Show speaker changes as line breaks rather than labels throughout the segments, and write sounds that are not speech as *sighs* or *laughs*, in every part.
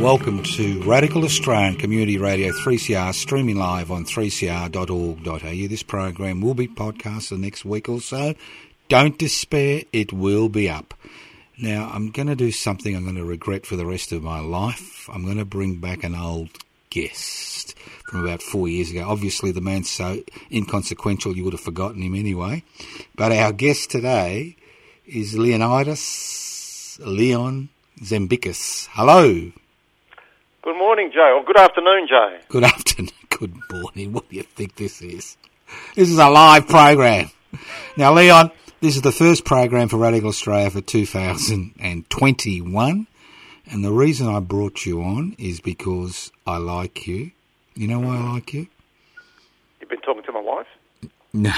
Welcome to Radical Australian Community Radio 3CR, streaming live on 3cr.org.au. This program will be podcast the next week or so. Don't despair, it will be up. Now, I'm going to do something I'm going to regret for the rest of my life. I'm going to bring back an old guest from about four years ago. Obviously, the man's so inconsequential you would have forgotten him anyway. But our guest today is Leonidas Leon Zembikis. Hello.
Good morning, Joe. Or good afternoon, Joe.
Good afternoon. *laughs* Good morning. What do you think this is? This is a live program. Now, Leon, this is the first program for Radical Australia for 2021. And the reason I brought you on is because I like you. You know why I like you?
You've been talking to my wife? *laughs*
No,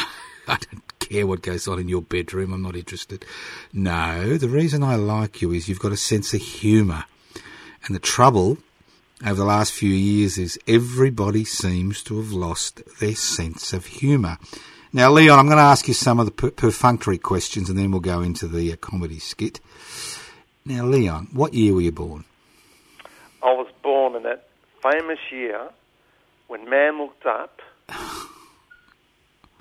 I don't care what goes on in your bedroom. I'm not interested. No, the reason I like you is you've got a sense of humour. And the trouble over the last few years is everybody seems to have lost their sense of humour. Now, Leon, I'm going to ask you some of the per- perfunctory questions and then we'll go into the uh, comedy skit. Now, Leon, what year were you born?
I was born in that famous year when man looked up *sighs*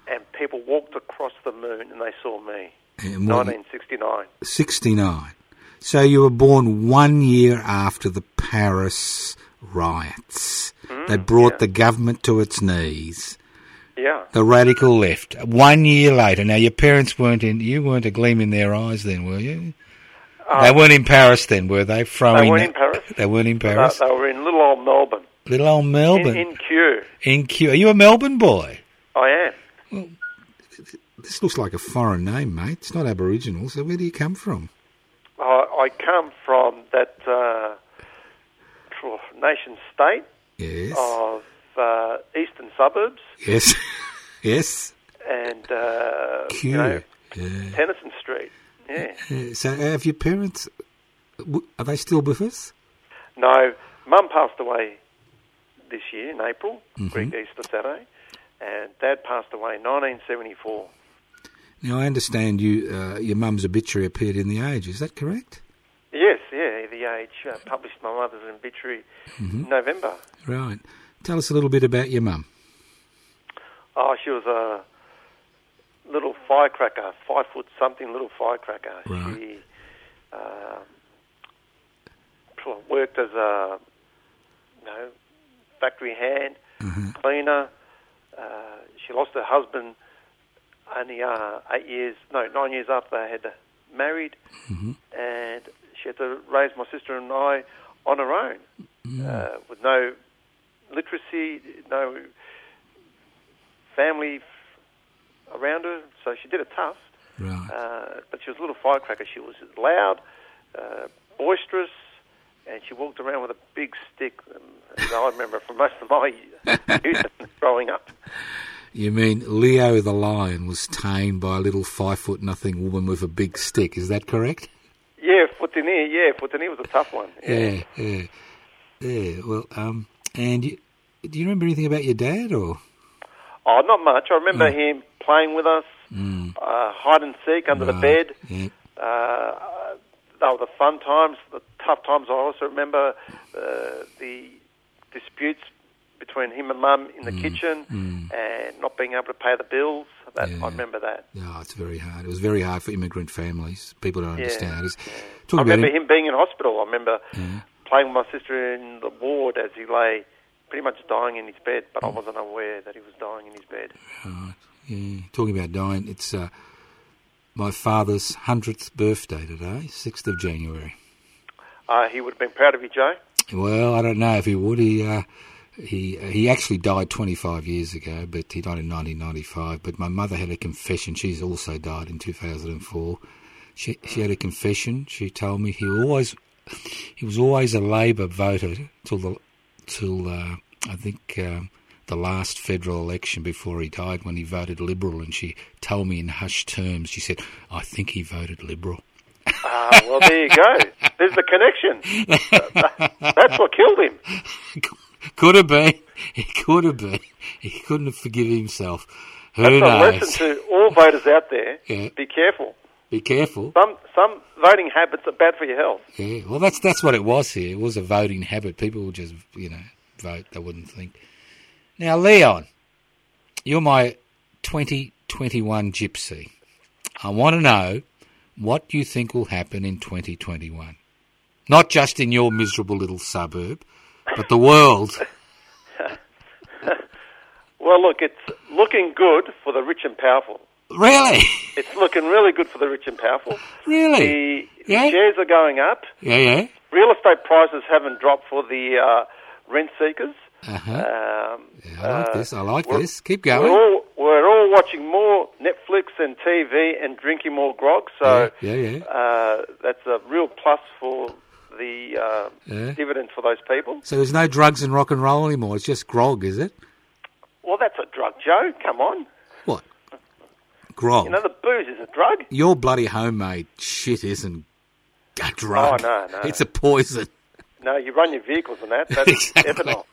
and people walked across the moon and they saw me.
And
1969.
69. So you were born one year after the Paris riots. Hmm, they brought
yeah.
the government to its knees.
Yeah.
The radical left. One year later. Now your parents weren't in. You weren't a gleam in their eyes then, were you? they uh, weren't in Paris then, were they? Throwing
they
weren't
in Paris.
They weren't in Paris.
they were in little old Melbourne.
Little old Melbourne.
in Kew.
In Kew. Are you a Melbourne boy?
I am.
Well, This looks like a foreign name, mate. It's not Aboriginal. So where do you come from?
I, I come from that uh, nation state
Yes.
of uh, eastern suburbs
Yes. *laughs* yes.
and uh, you know,
Yeah.
Tennyson Street. Yeah.
Uh, So, have your parents? Are they still with us?
No, Mum passed away this year in April,
Mm-hmm.
Greek Easter Saturday, and Dad passed away in 1974.
Now, I understand you. Uh, your mum's obituary appeared in the Age. Is that correct?
Yes, yeah, The Age uh, published my mother's obituary
Mm-hmm.
in November.
Right. Tell us a little bit about your mum.
Oh, she was a little firecracker, five foot something little firecracker.
Right.
She um, worked as a you know, factory hand, cleaner. Uh, she lost her husband only uh, eight years, no, nine years after they had married, and she had to raise my sister and I on her own uh, with no literacy, no family f- around her. So she did it tough.
Right.
Uh, but she was a little firecracker. She was loud, uh, boisterous, and she walked around with a big stick. Um, as I remember from most of my *laughs* youth growing up.
You mean Leo the lion was tamed by a little five foot nothing woman with a big stick? Is that correct?
Yeah, Futini, yeah, Futini was a tough one.
Yeah, yeah, yeah. Well, um, and you, do you remember anything about your dad or?
Oh, not much. I remember him playing with us, uh, hide and seek under the bed.
Yeah.
Uh, they were the fun times, the tough times. I also remember uh, the disputes between him and mum in the kitchen and not being able to pay the bills. That,
Yeah.
I remember that.
No, it's very hard. It was very hard for immigrant families. People don't
Yeah.
understand. It's,
I
talking about
remember
him,
him being in hospital. I remember playing with my sister in the ward as he lay pretty much dying in his bed, but I wasn't aware that he was dying in his bed.
yeah, talking about dying. It's uh, my father's hundredth birthday today, sixth of January.
Uh, he would have been proud of you, Joe.
Well, I don't know if he would. He uh, he he actually died 25 years ago, but he died in 1995. But my mother had a confession. She's also died in 2004. She she had a confession. She told me he always he was always a Labor voter till the till uh, I think. Um, the last federal election before he died, when he voted Liberal, and she told me in hushed terms, she said, "I think he voted Liberal."
Ah, well, there you go. There's the connection. *laughs* That's what killed him. *laughs* *laughs*
Could have been. He could have been. He couldn't have forgiven himself. Who
That's a
knows?
lesson to all voters out there.
Yeah.
Be careful.
Be careful.
Some some voting habits are bad for your health.
Yeah. Well, that's that's what it was here. It was a voting habit. People would just, you know, vote. They wouldn't think. Now, Leon, you're my 2021 gypsy. I want to know what you think will happen in 2021. Not just in your miserable little suburb, but the world. *laughs*
Well, look, it's looking good for the rich and powerful.
Really?
It's looking really good for the rich and powerful.
Really?
The,
Yeah.
shares are going up.
Yeah, yeah.
Real estate prices haven't dropped for the uh, rent seekers.
Uh-huh.
Um,
Yeah, I like
uh,
this. I like this. Keep
We're
going.
all, we're all watching more Netflix and TV and drinking more grog, so
yeah, yeah, yeah.
Uh, that's a real plus for the uh,
Yeah.
dividends for those people.
So there's no drugs and rock and roll anymore. It's just grog, is it?
Well, that's a drug, Joe. Come on.
What? Grog.
You know, the booze is a drug.
Your bloody homemade shit isn't a drug.
Oh, no, no.
It's a poison.
No, you run your vehicles on that. *laughs* That's
Exactly.
ethanol.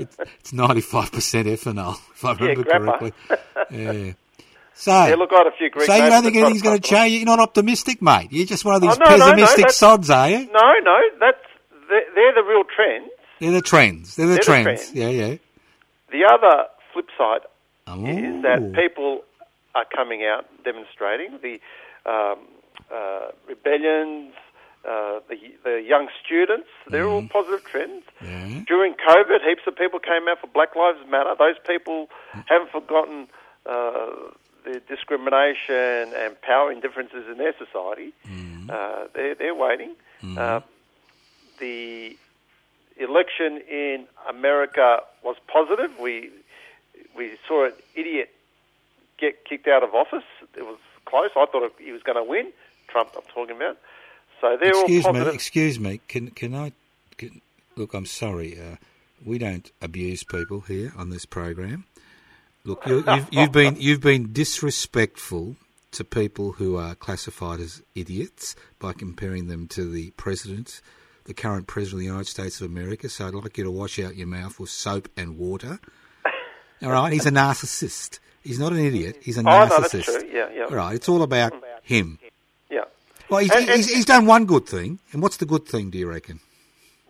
It's 95% ethanol, if I remember
grappa.
correctly. *laughs* Yeah. So,
Yeah, look, I had a few Greek
so you don't think anything's going to change? You're not optimistic, mate. You're just one of these
Oh, no, no, no,
pessimistic
that's-
sods, are you?
No, no, that's they're, they're the real trends.
They're the trends. They're the
They're the
trends.
trends.
Yeah, yeah.
The other flip side
Oh.
is that people are coming out demonstrating the um, uh, rebellions, uh, the, the young students. They're all positive trends.
Yeah.
During COVID, heaps of people came out for Black Lives Matter. Those people haven't forgotten uh, the discrimination and power indifferences in their society. Uh, they're, they're waiting. Uh, the election in America was positive. We we saw an idiot get kicked out of office. It was close. I thought he was going to win. Trump, I'm talking about. So they're
excuse
all
me, excuse me. Can can I? Can, look, I'm sorry. Uh, we don't abuse people here on this program. Look, you, you've, you've been you've been disrespectful to people who are classified as idiots by comparing them to the president, the current president of the United States of America. So I'd like you to wash out your mouth with soap and water. All right, he's a narcissist. He's not an idiot. He's a
Oh, no, that's
narcissist.
true. Yeah, yeah.
All right, it's all about him.
Yeah.
Well, he's,
And- and-
he's, he's done one good thing, and what's the good thing? Do you reckon?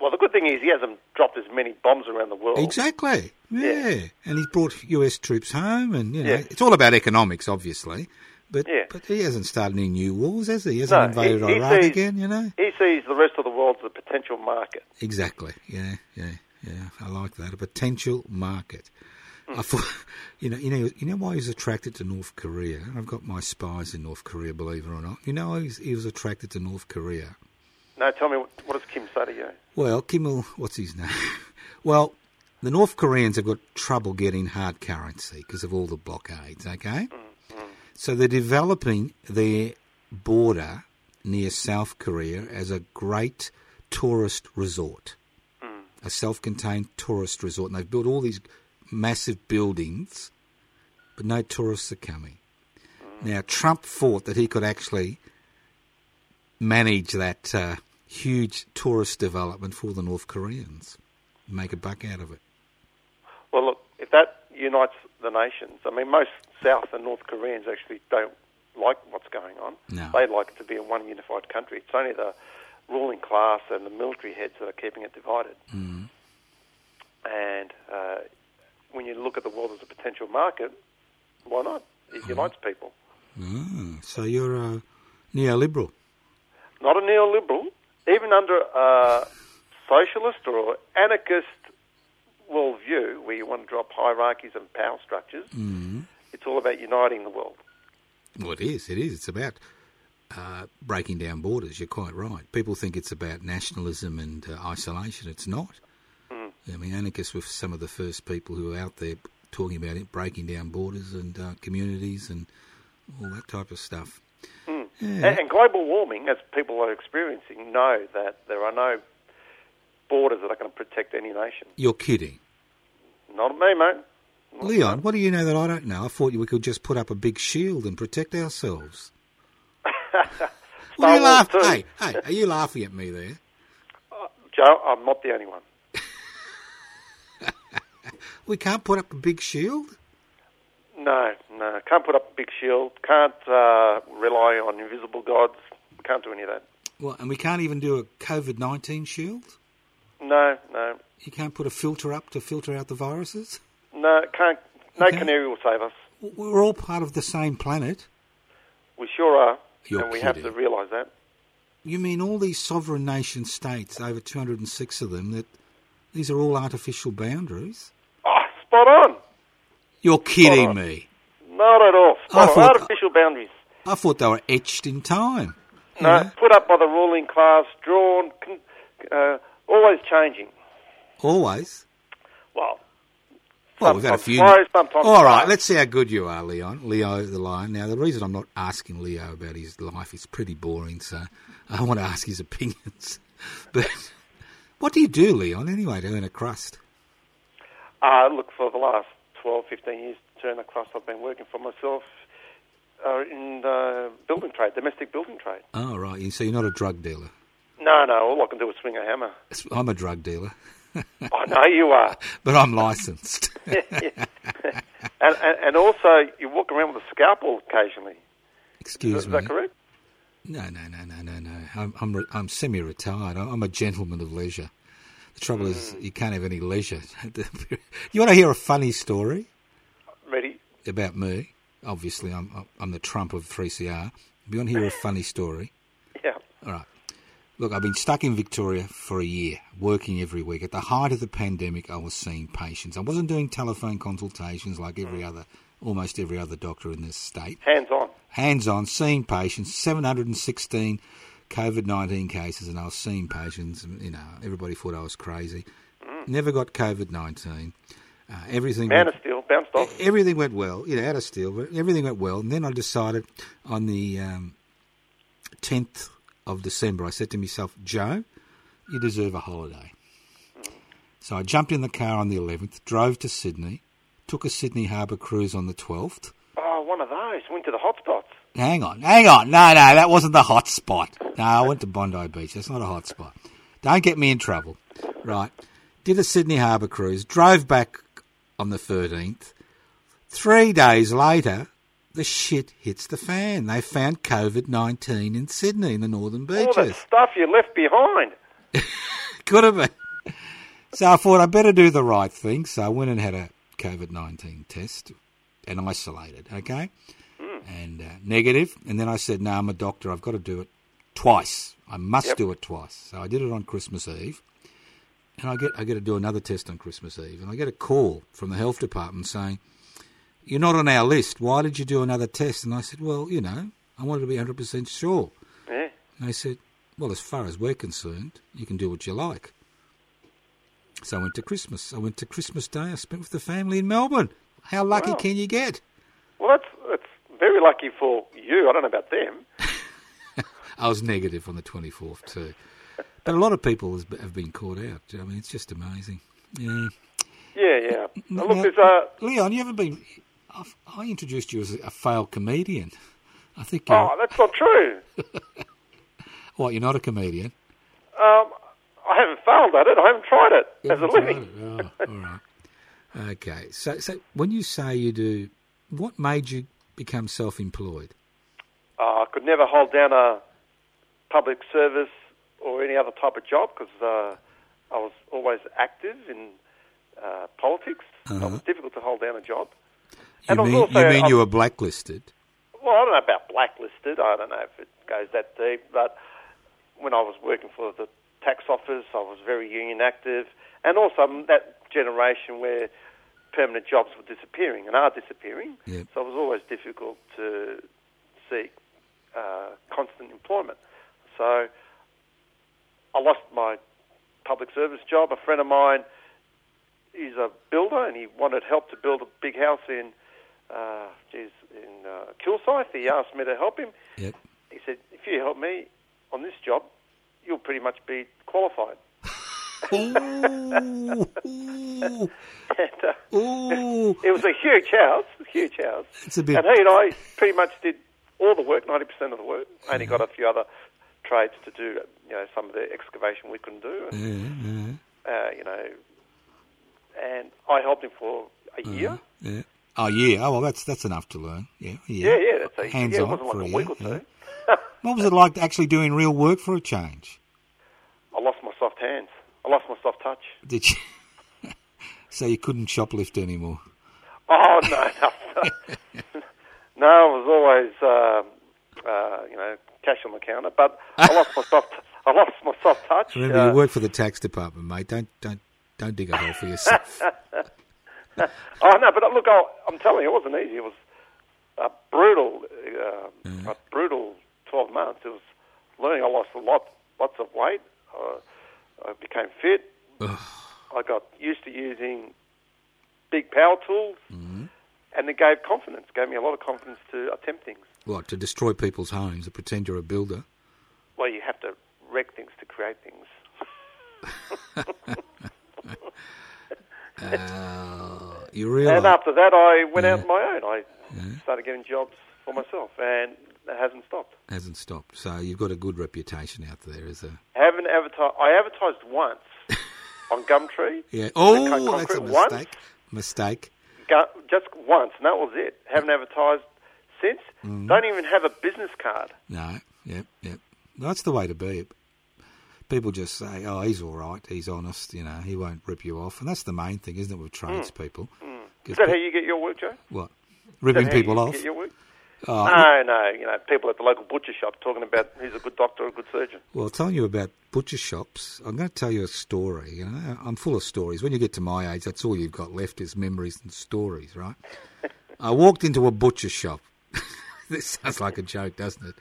Well, the good thing is he hasn't dropped as many bombs around the world.
Exactly. Yeah.
Yeah.
and he's brought U.S. troops home, and you know,
Yeah.
it's all about economics, obviously. But
Yeah.
but he hasn't started any new wars, has he? He hasn't
No,
invaded
he
Iraq
sees-
again, you know.
He sees the rest of the world as a potential market.
Exactly. Yeah, yeah, yeah. I like that. A potential market. I hmm. thought, *laughs* you know, you know, you know why he was attracted to North Korea. I've got my spies in North Korea, believe it or not. You know, why he's, he was attracted to North Korea.
No, tell me, what, what does Kim say to you?
Well, Kim Il, what's his name? *laughs* well, the North Koreans have got trouble getting hard currency because of all the blockades, okay? Mm, mm. So they're developing their border near South Korea as a great tourist resort, mm. a self contained tourist resort. And they've built all these massive buildings, but no tourists are coming. Now, Trump thought that he could actually manage that uh, huge tourist development for the North Koreans, make a buck out of it.
Well, look, if that unites the nations. I mean, most South and North Koreans actually don't like what's going on.
No.
They like it to be a one unified country. It's only the ruling class and the military heads that are keeping it divided.
Mm.
And uh, when you look at the world as a potential market, why not? It unites people.
Mm. So you're a neoliberal.
Not a neoliberal, even under a socialist or anarchist worldview, where you want to drop hierarchies and power structures.
Mm.
It's all about uniting the world.
Well, it is. It is. It's about uh, breaking down borders. You're quite right. People think it's about nationalism and uh, isolation. It's not.
Mm.
I mean, anarchists were some of the first people who were out there talking about it, breaking down borders and uh, communities and all that type of stuff.
Mm.
Yeah.
And, and global warming, as people are experiencing, know that there are no borders that are going to protect any nation.
You're kidding.
Not me, mate. Not
Leon, what do you know that I don't know? I thought we could just put up a big shield and protect ourselves. *laughs* What are you laughing? Hey, hey, are you laughing at me there?
Uh, Joe, I'm not the only one. *laughs*
We can't put up a big shield?
No, no. Can't put up a big shield. Can't uh, rely on invisible gods. Can't do any of that.
Well, and we can't even do a COVID 19 shield?
No, no.
You can't put a filter up to filter out the viruses?
No, can't. No
Okay.
canary will save us.
We're all part of the same planet.
We sure are,
You're
and we have to realise that.
You mean all these sovereign nation states, over 206 of them, that these are all artificial boundaries?
Oh, spot on.
You're kidding me.
Not at all.
I
Spot on.
thought-
Artificial boundaries.
I thought they were etched in time.
No,
know,
put up by the ruling class, drawn, uh, always changing.
always.
Well,
Well, we've had a few.
sometimes
All right, let's see how good you are, Leon. Leo the lion. Now, the reason I'm not asking Leo about his life is pretty boring, so I want to ask his opinions. *laughs* But what do you do, Leon, anyway, to earn a crust?
Uh, look, for the last 12, 15 years, turn across, I've been working for myself uh, in the building trade, domestic building trade.
Oh, right. So you're not a drug dealer.
No, no, all I can do is swing a hammer.
I'm a drug dealer, *laughs*
I know you are. *laughs*
but I'm licensed. *laughs*
and, and, and also, you walk around with a scalpel occasionally.
Excuse
Is
me.
Is that correct?
No, no, no, no, no, no. I'm I'm, re- I'm semi-retired. I'm a gentleman of leisure. The trouble is,
Mm.
you can't have any leisure. *laughs* you want to hear a funny story
Ready?
about me? Obviously, I'm I'm the Trump of 3CR. You want to hear a funny story?
Yeah.
All right. Look, I've been stuck in Victoria for a year, working every week. At the height of the pandemic, I was seeing patients. I wasn't doing telephone consultations like every
Mm.
other, almost every other doctor in this state.
Hands on.
Hands on, seeing patients, 716 COVID 19 cases, and I was seeing patients. and, You know, everybody thought I was crazy.
Mm.
Never got COVID 19. Uh, everything
Man
went-
of steel, bounced off.
everything went well. You know, out of steel, but everything went well. And then I decided on the um, 10th of December, I said to myself, Joe, you deserve a holiday. So I jumped in the car on the 11th, drove to Sydney, took a Sydney Harbour cruise on the 12th.
One of those. Went to the hot spots.
Hang on, hang on. No, no, that wasn't the hot spot. No, I went to Bondi Beach. That's not a hot spot. Don't get me in trouble. Right. Did a Sydney Harbour cruise, drove back on the 13th. Three days later, the shit hits the fan. They found COVID 19 in Sydney, in the northern
All that
beaches.
stuff you left behind. *laughs*
Could have been. So I thought I'd better do the right thing. So I went and had a COVID 19 test and isolated, okay? And uh, negative. And then I said, no, I'm a doctor. I've got to do it twice. I must
Yep.
do it twice. So I did it on Christmas Eve. And I get, I get to do another test on Christmas Eve. And I get a call from the health department saying, you're not on our list. Why did you do another test? And I said, well, you know, I wanted to be 100% sure.
Yeah.
And they said, well, as far as we're concerned, you can do what you like. So I went to Christmas. I went to Christmas Day. I spent with the family in Melbourne. How lucky
Wow.
can you get?
Well, that's that's very lucky for you. I don't know about them. *laughs*
I was negative on the 24th too. But a lot of people has, have been caught out. I mean, it's just amazing. Yeah.
Yeah, yeah. Now, look, there's uh,
Leon, you haven't been. I've, I introduced you as a failed comedian. I think you're.
oh, that's not true. *laughs*
What, you're not a comedian?
Um, I haven't failed at it. I haven't tried it
You
as a living.
Oh, all right. Okay. So, so when you say you do, what made you become self-employed?
Uh, I could never hold down a public service or any other type of job because uh, I was always active in uh, politics.
Uh-huh.
It was difficult to hold down a job.
You
And
mean
also-
you mean you were blacklisted?
Well, I don't know about blacklisted. I don't know if it goes that deep. But when I was working for the tax office, I was very union active, and also that generation where permanent jobs were disappearing and are disappearing.
Yep.
So it was always difficult to seek uh, constant employment. So I lost my public service job. A friend of mine is a builder, and he wanted help to build a big house in, uh, geez, in uh, Kilsyth. He asked me to help him.
Yep.
He said, "If you help me on this job, you'll pretty much be qualified."
Ooh, ooh, *laughs*
and, uh,
ooh.
it was a huge house, huge house.
It's a bit-
And he and I pretty much did all the work, ninety percent of the work. Only got a few other trades to do. You know, some of the excavation we couldn't do, and,
Yeah, yeah,
uh, you know, and I helped him for a
Uh-huh.
year.
yeah. Oh, yeah. Oh, well, that's that's enough to learn. Yeah, yeah.
Yeah, yeah, that's a,
Hands
yeah, it wasn't
for
like
a
a week
year,
or two. *laughs*
What was it like actually doing real work for a change?
I lost my soft hands. I lost my soft touch.
Did you? *laughs* so you couldn't shoplift anymore.
Oh no, no, *laughs* no! It was always uh, uh, you know cash on the counter, but I lost my soft. I lost my soft touch.
Remember,
Uh,
you work for the tax department, mate. Don't don't don't dig a hole for yourself.
oh no, but look, I, I'm telling you, it wasn't easy. It was a brutal, uh, a brutal 12 months. It was learning. I lost a lot, lots of weight. Uh, I became fit. I got used to using big power tools, and it gave confidence. Gave me a lot of confidence to attempt things.
what to destroy people's homes and pretend you're a builder?
Well, you have to wreck things to create things. *laughs*
Uh, you realise?
And after that, I went out on my own. I started getting jobs for myself, and it hasn't stopped.
hasn't stopped. So you've got a good reputation out there as a
haven't advertised. I advertised once *laughs* on Gumtree.
yeah. Oh, that's a
concrete once?
mistake. Mistake.
Gu- just once, and that was it. Haven't advertised since.
Mm.
Don't even have a business card.
No. Yep. Yep. That's the way to be. People just say, "Oh, he's all right. He's honest. You know, he won't rip you off." And that's the main thing, isn't it, with tradespeople?
Mm. Is
'Cause
that how you get your work, Joe?
What? ripping
that how
people off? Oh,
No, no. You know, people at the local butcher shop talking about who's a good doctor or a good surgeon.
Well, telling you about butcher shops, I'm going to tell you a story. You know, I'm full of stories. When you get to my age, that's all you've got left is memories and stories, right? *laughs* I walked into a butcher shop. *laughs* this sounds like a joke, doesn't it?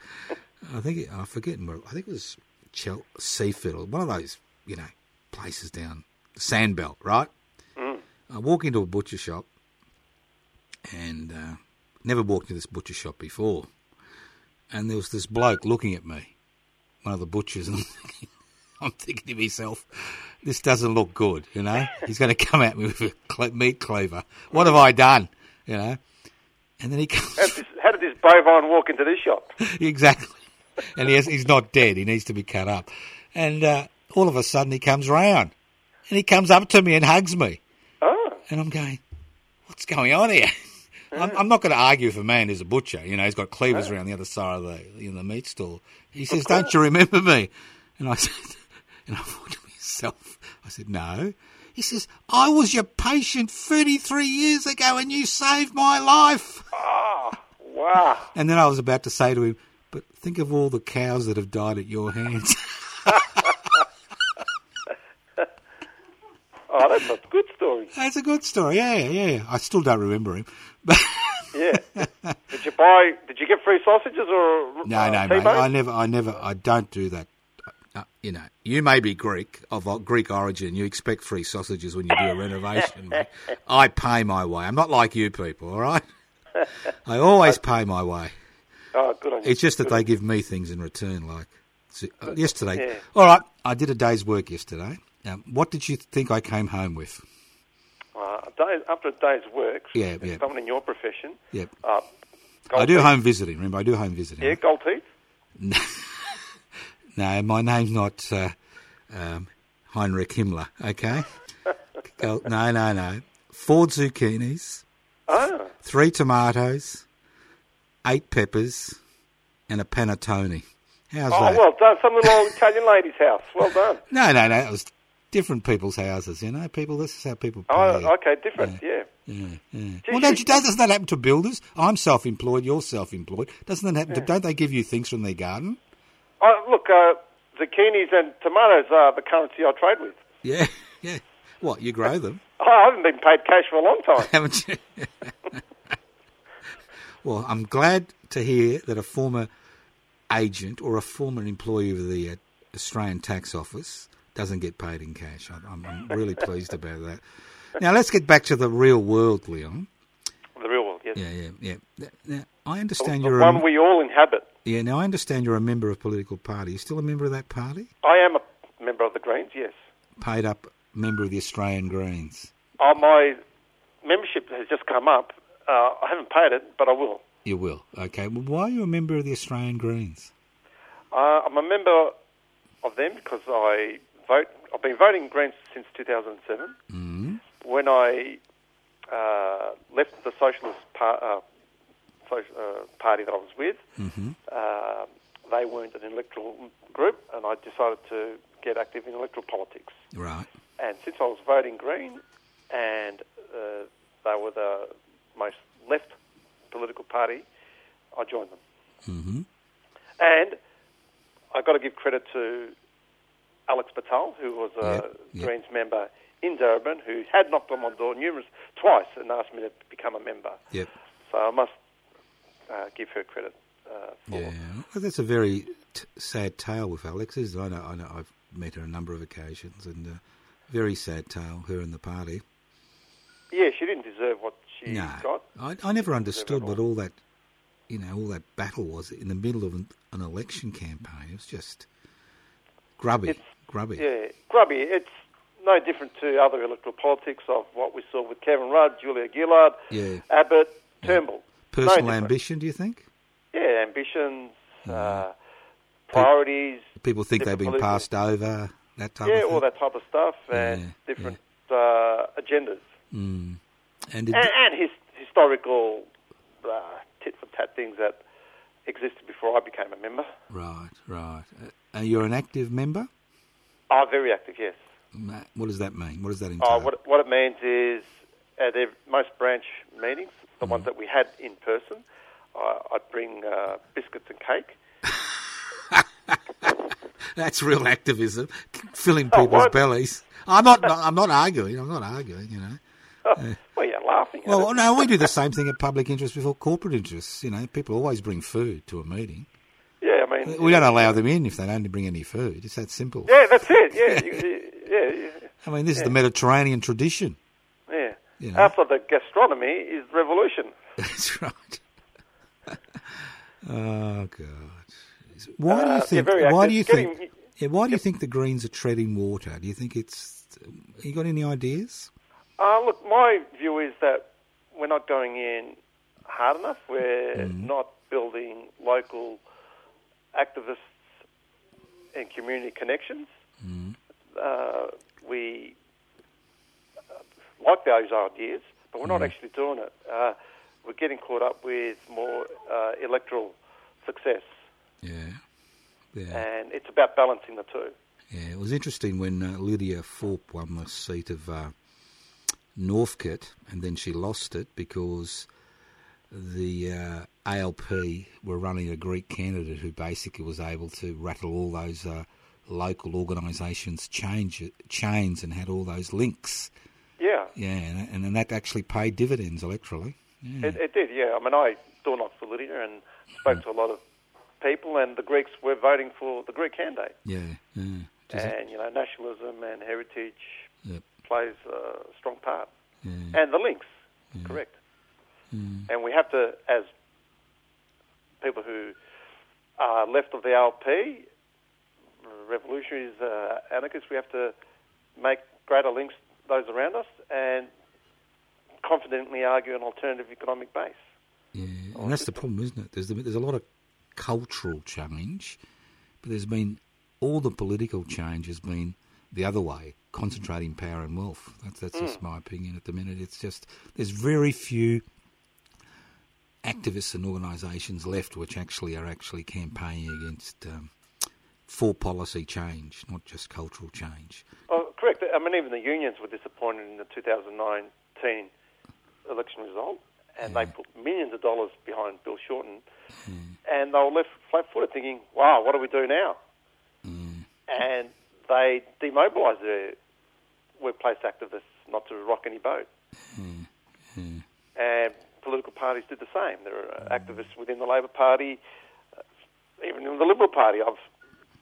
I think it, I forget where. I think it was Chel- Seaford, one of those, you know, places down the Sandbelt, right? I walk into a butcher shop, and uh, never walked into this butcher shop before, and there was this bloke looking at me one of the butchers, and *laughs* I'm thinking, I'm thinking to myself, this doesn't look good, you know. He's going to come at me with a cle- meat cleaver. What have I done, you know? And then he *laughs*
How
comes
did this, how did this bovine walk into this shop? *laughs*
exactly, and he has, he's not dead. He needs to be cut up. And uh, all of a sudden, he comes round, and he comes up to me and hugs me,
Oh,
and I'm going, what's going on here? I'm, I'm not going to argue with a man who's a butcher. You know, he's got cleavers around the other side of the you know, the meat stall. He says, "Don't you remember me?" And I *laughs* said, and I thought to myself, I said, "No." He says, "I was your patient 33 years ago, and you saved my life."
Ah, wow.
And then I was about to say to him, "But think of all the cows that have died at your hands." *laughs*
Oh, that's a good story.
That's a good story. Yeah, yeah, yeah. I still don't remember him. *laughs*
Yeah. did you buy? Did you get free sausages or
No,
uh,
no, mate. I never, I never, I don't do that. Uh, you know, you may be Greek of uh, Greek origin. You expect free sausages when you do a *laughs* renovation. mate. I pay my way. I'm not like you people. All right. *laughs* I always pay my way.
Oh, good on you.
It's just that
Good
they give me things in return. Like uh, yesterday.
Yeah.
All right, I did a day's work yesterday. Um, what did you think I came home with?
Uh, a day, after a day's work,
Yeah, yeah.
someone in your profession,
Yep.
uh,
I do
teeth.
home visiting. Remember, I do home visiting.
Yeah, gold teeth. *laughs*
No, my name's not uh, um, Heinrich Himmler, okay? *laughs* Go, no, no, no. four zucchinis, three tomatoes, eight peppers, and a panettone. How's that?
oh
that?
well done. Some little Italian lady's house. Well done. *laughs*
No, no, no. It was different people's houses. You know, people. This is how people pay.
Oh, okay, different. Yeah.
Yeah, yeah.
Gee,
Well, don't you, doesn't that happen to builders? I'm self-employed. You're self-employed. Doesn't that happen? To, don't they give you things from their garden?
Oh, look, uh, zucchinis and tomatoes are the currency I trade with.
Yeah, *laughs* yeah. What you grow them,
Oh, *laughs* I haven't been paid cash for a long time.
haven't you? *laughs* well, I'm glad to hear that a former agent or a former employee of the uh, Australian Tax Office doesn't get paid in cash. I- I'm, I'm really pleased about that. Now let's get back to the real world, Leon.
the real world, yes.
Yeah, yeah, yeah. Now I understand
the
you're
one
a,
we all inhabit.
yeah. Now I understand you're a member of a political party. You still a member of that party?
I am a member of the Greens, yes.
Paid up member of the Australian Greens.
Uh, my membership has just come up. Uh, I haven't paid it, but I will.
You will. Okay. Well, why are you a member of the Australian Greens?
Uh, I'm a member of them because I vote. I've been voting Greens since 2007.
Mm.
When I uh, left the Socialist par- uh, so, uh, Party that I was with,
Mm-hmm.
uh, they weren't an electoral group, and I decided to get active in electoral politics.
Right.
And since I was voting Green, and uh, they were the most left political party, I joined them.
Mm-hmm.
And I've got to give credit to Alex Bhathal, who was a
Yep, yep.
Greens member in Darebin, who had knocked on my door numerous twice and asked me to become a member.
Yep.
So I must uh, give her credit uh, for.
Yeah. Well, that's a very t- sad tale with Alex. Isn't? I know. I know. I've met her a number of occasions, and uh, very sad tale. Her and the party.
Yeah, she didn't deserve what she
no,
got.
I, I never understood what all that, you know, all that battle was in the middle of an, an election campaign. It was just grubby,
It's-
grubby.
Yeah, grubby. It's no different to other electoral politics of what we saw with Kevin Rudd, Julia Gillard,
Yeah.
Abbott, Turnbull. No
Personal
different.
ambition, do you think?
Yeah, ambitions, uh, priorities.
People think they've been
political-
passed over. That type
Yeah,
of thing.
all that type of stuff and
Yeah,
different uh, agendas.
Mm. And,
And, and his, historical uh, tit for tat things that existed before I became a member.
right, right. Uh, you're an active member.
Oh, very active, yes.
What does that mean? What does that entail?
Oh, what, what it means is at ev- most branch meetings, the
Mm.
ones that we had in person, I I'd bring uh, biscuits and cake. *laughs*
That's real activism, filling
Oh,
people's
what?
bellies. I'm not. I'm not arguing. I'm not arguing. You know.
well, you're laughing at
Well, no, we do the same thing at public interest before corporate interests. You know, people always bring food to a meeting.
Yeah,
We don't allow them in if they don't bring any food. It's that simple.
Yeah, that's it, yeah. *laughs* you, you- yeah, yeah.
I mean, this is the Mediterranean tradition.
Yeah.
You know.
After the gastronomy is revolution. *laughs*
That's right. oh God. Why do
Uh,
you
yeah,
think?
very
why do you
Getting-
think? Yeah, why do you think the Greens are treading water? Do you think it's? You got any ideas?
Uh, look, my view is that we're not going in hard enough. We're
Mm-hmm.
not building local activists and community connections.
Mm-hmm.
Uh, we uh, like those ideas, but we're not
Mm-hmm.
actually doing it. Uh, we're getting caught up with more uh, electoral success,
Yeah. Yeah.
and it's about balancing the two.
Yeah, it was interesting when uh, Lydia Thorpe won the seat of uh, Northcote, and then she lost it because the uh, ALP were running a Greek candidate who basically was able to rattle all those uh, local organisations' change, chains and had all those links.
Yeah,
Yeah, and, and, and that actually paid dividends electorally. Yeah.
It, it did, yeah. I mean, I door knocked for Lydia and spoke to a lot of people, and the Greeks were voting for the Greek candidate.
yeah, yeah. Does
And, you know, nationalism and heritage
Yep.
plays a strong part.
yeah.
And the links, correct.
Mm.
And we have to, as people who are left of the LP, revolutionaries, uh, anarchists, we have to make greater links to those around us and confidently argue an alternative economic base.
Yeah, and that's the problem, isn't it? There's there's a lot of cultural change, but there's been all the political change has been the other way, concentrating power and wealth. That's that's
Hmm.
just my opinion at the minute. It's just there's very few activists and organisations left which actually are actually campaigning against um, for policy change, not just cultural change.
Oh, correct. I mean, even the unions were disappointed in the 2019 election result, and they put millions of dollars behind Bill Shorten, and they were left flat-footed, thinking, "Wow, what do we do now?" And they demobilised their workplace activists not to rock any boat. And political parties did the same. There are activists within the Labor Party, uh, even in the Liberal Party. I've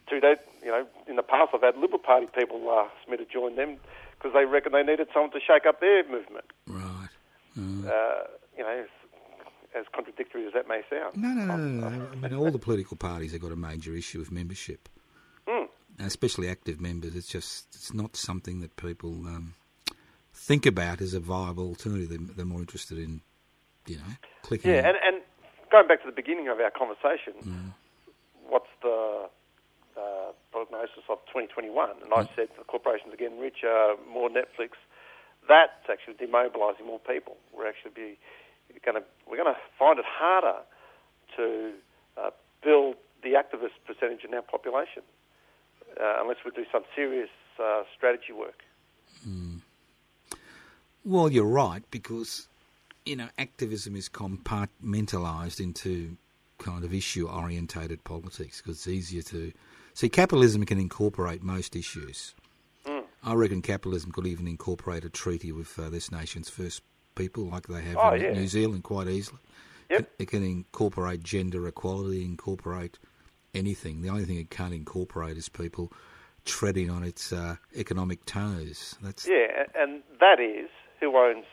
two days, you know, in the past I've had Liberal Party people ask me to join them because they reckon they needed someone to shake up their movement.
Right.
Uh, you know, as, contradictory as that may sound.
No, no, no, no, no. *laughs* I mean, all the political parties have got a major issue with membership,
Mm.
especially active members. It's just it's not something that people um, think about as a viable alternative. They're, they're more interested in, you know, clicking.
Yeah, and, and going back to the beginning of our conversation, what's the uh, prognosis of 2021? And I said the corporations are getting richer, more Netflix. That's actually demobilising more people. We're actually be going to we're going to find it harder to uh, build the activist percentage in our population uh, unless we do some serious uh, strategy work.
Well, you're right because you know activism is compartmentalised into kind of issue orientated politics because it's easier to see. Capitalism can incorporate most issues. I reckon capitalism could even incorporate a treaty with uh, this nation's first people, like they have
Oh,
in
yeah.
New Zealand, quite easily.
Yep.
It, it can incorporate gender equality, incorporate anything. The only thing it can't incorporate is people treading on its uh, economic toes. That's
Yeah, and that is who owns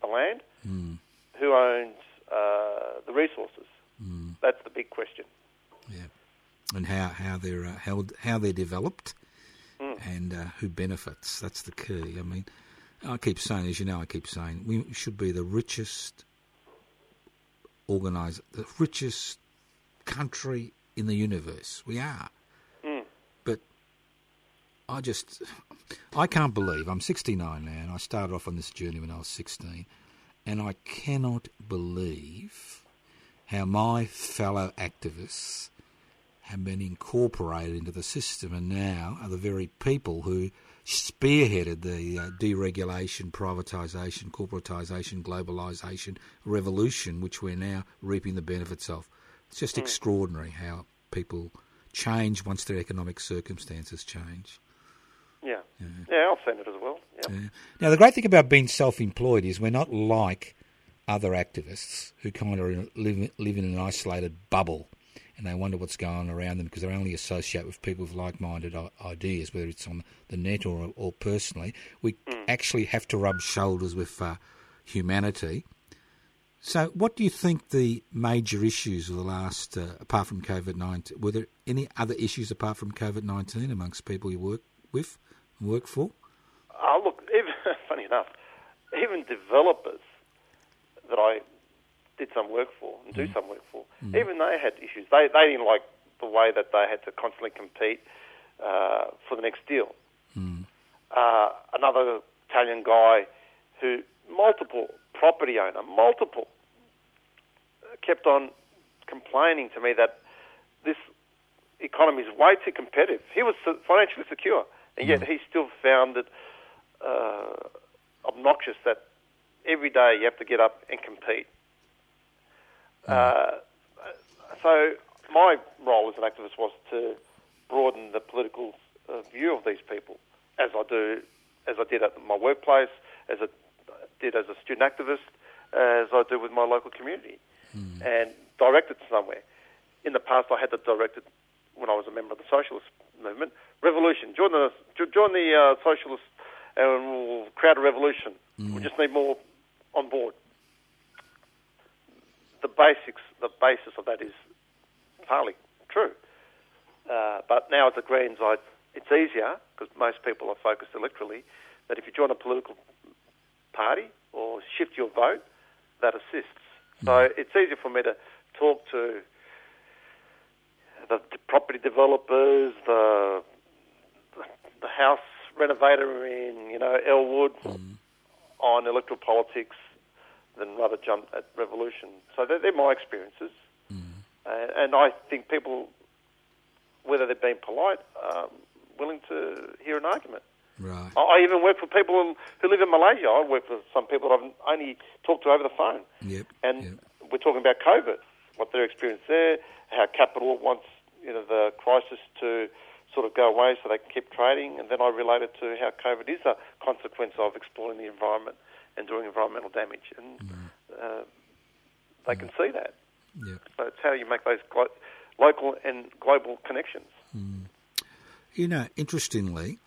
the land, who owns uh, the resources. That's the big question.
Yeah, and how how they're uh, how how they're developed,
Hmm.
and uh, who benefits. That's the key. I mean, I keep saying, as you know, I keep saying we should be the richest organised, the richest country in the universe. We are,
Hmm.
but I just I can't believe I'm 69 now, and I started off on this journey when I was 16, and I cannot believe how my fellow activists have been incorporated into the system and now are the very people who spearheaded the uh, deregulation, privatisation, corporatisation, globalisation revolution, which we're now reaping the benefits of. It's just extraordinary how people change once their economic circumstances change.
Yeah, yeah, I've seen it as well. Yeah.
Yeah. Now, the great thing about being self-employed is we're not like other activists who kind of live, live in an isolated bubble and they wonder what's going on around them because they only associate with people with like-minded ideas, whether it's on the net or, or personally. We actually have to rub shoulders with uh, humanity. So, what do you think the major issues of the last, uh, apart from COVID 19, were there any other issues apart from COVID 19 amongst people you work with, work for?
Oh, look, even, *laughs* funny enough, even developers that I did some work for and do some work for, even they had issues. They, they didn't like the way that they had to constantly compete uh, for the next deal. Uh, another Italian guy who, multiple property owner, multiple, uh, kept on complaining to me that this economy is way too competitive. He was financially secure, and yet he still found it uh, obnoxious that every day you have to get up and compete. Uh, so my role as an activist was to broaden the political uh, view of these people, as I do, as I did at my workplace, as I did as a student activist, as I do with my local community, and direct it somewhere. In the past, I had to direct it when I was a member of the socialist movement. Revolution, join the jo- join the uh, socialists, and we'll create a revolution. We just need more on board. The basics, the basis of that is partly true. Uh, but now at the Greens, I, it's easier because most people are focused electorally. That if you join a political party or shift your vote, that assists. So it's easier for me to talk to the, the property developers, the the house renovator in you know Elwood
Mm.
on electoral politics than rather jump at revolution. So they're, they're my experiences,
Mm.
uh, and I think people, whether they've been polite, um, willing to hear an argument.
Right.
I, I even work for people who- who live in Malaysia. I work for some people that I've only talked to over the phone.
Yep.
And
yep.
we're talking about COVID, what their experience there, how capital wants you know the crisis to sort of go away so they can keep trading, and then I related to how COVID is a consequence of exploiting the environment and doing environmental damage, and uh, they can see that.
Yep.
So it's how you make those glo- local and global connections.
You know, interestingly,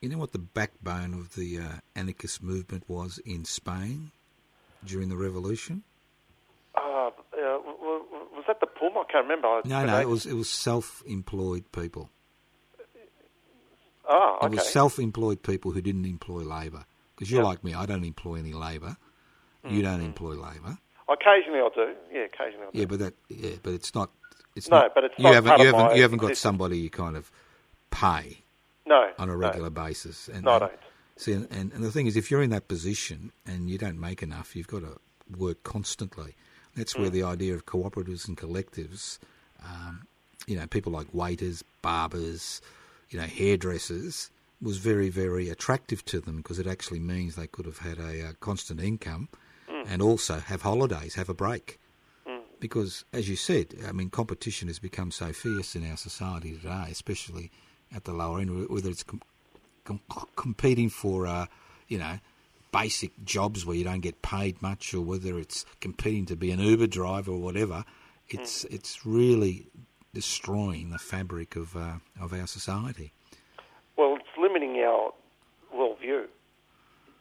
you know what the backbone of the uh, anarchist movement was in Spain during the revolution?
Uh, uh, was that the Puma? I can't remember.
No, no, it was it was self-employed people.
Ah,
It was self-employed people who didn't employ labour. Because you're
Yep.
like me, I don't employ any labour.
Mm,
You don't employ labour.
Occasionally I do. Yeah, occasionally I do.
Yeah, but that yeah, but it's not. It's
No,
not,
but it's
you
not
haven't you haven't you haven't got somebody you kind of pay
no.
on a
no.
regular basis. And,
No, I don't.
See, and, and, and the thing is, if you're in that position and you don't make enough, you've got to work constantly. That's
Hmm.
where the idea of cooperatives and collectives, um, you know, people like waiters, barbers, you know, hairdressers, was very, very attractive to them because it actually means they could have had a uh, constant income
Hmm.
and also have holidays, have a break. Because, as you said, I mean, competition has become so fierce in our society today, especially at the lower end, whether it's com- com- competing for, uh, you know, basic jobs where you don't get paid much, or whether it's competing to be an Uber driver or whatever. It's it's really destroying the fabric of uh, of our society.
Well, it's limiting our worldview.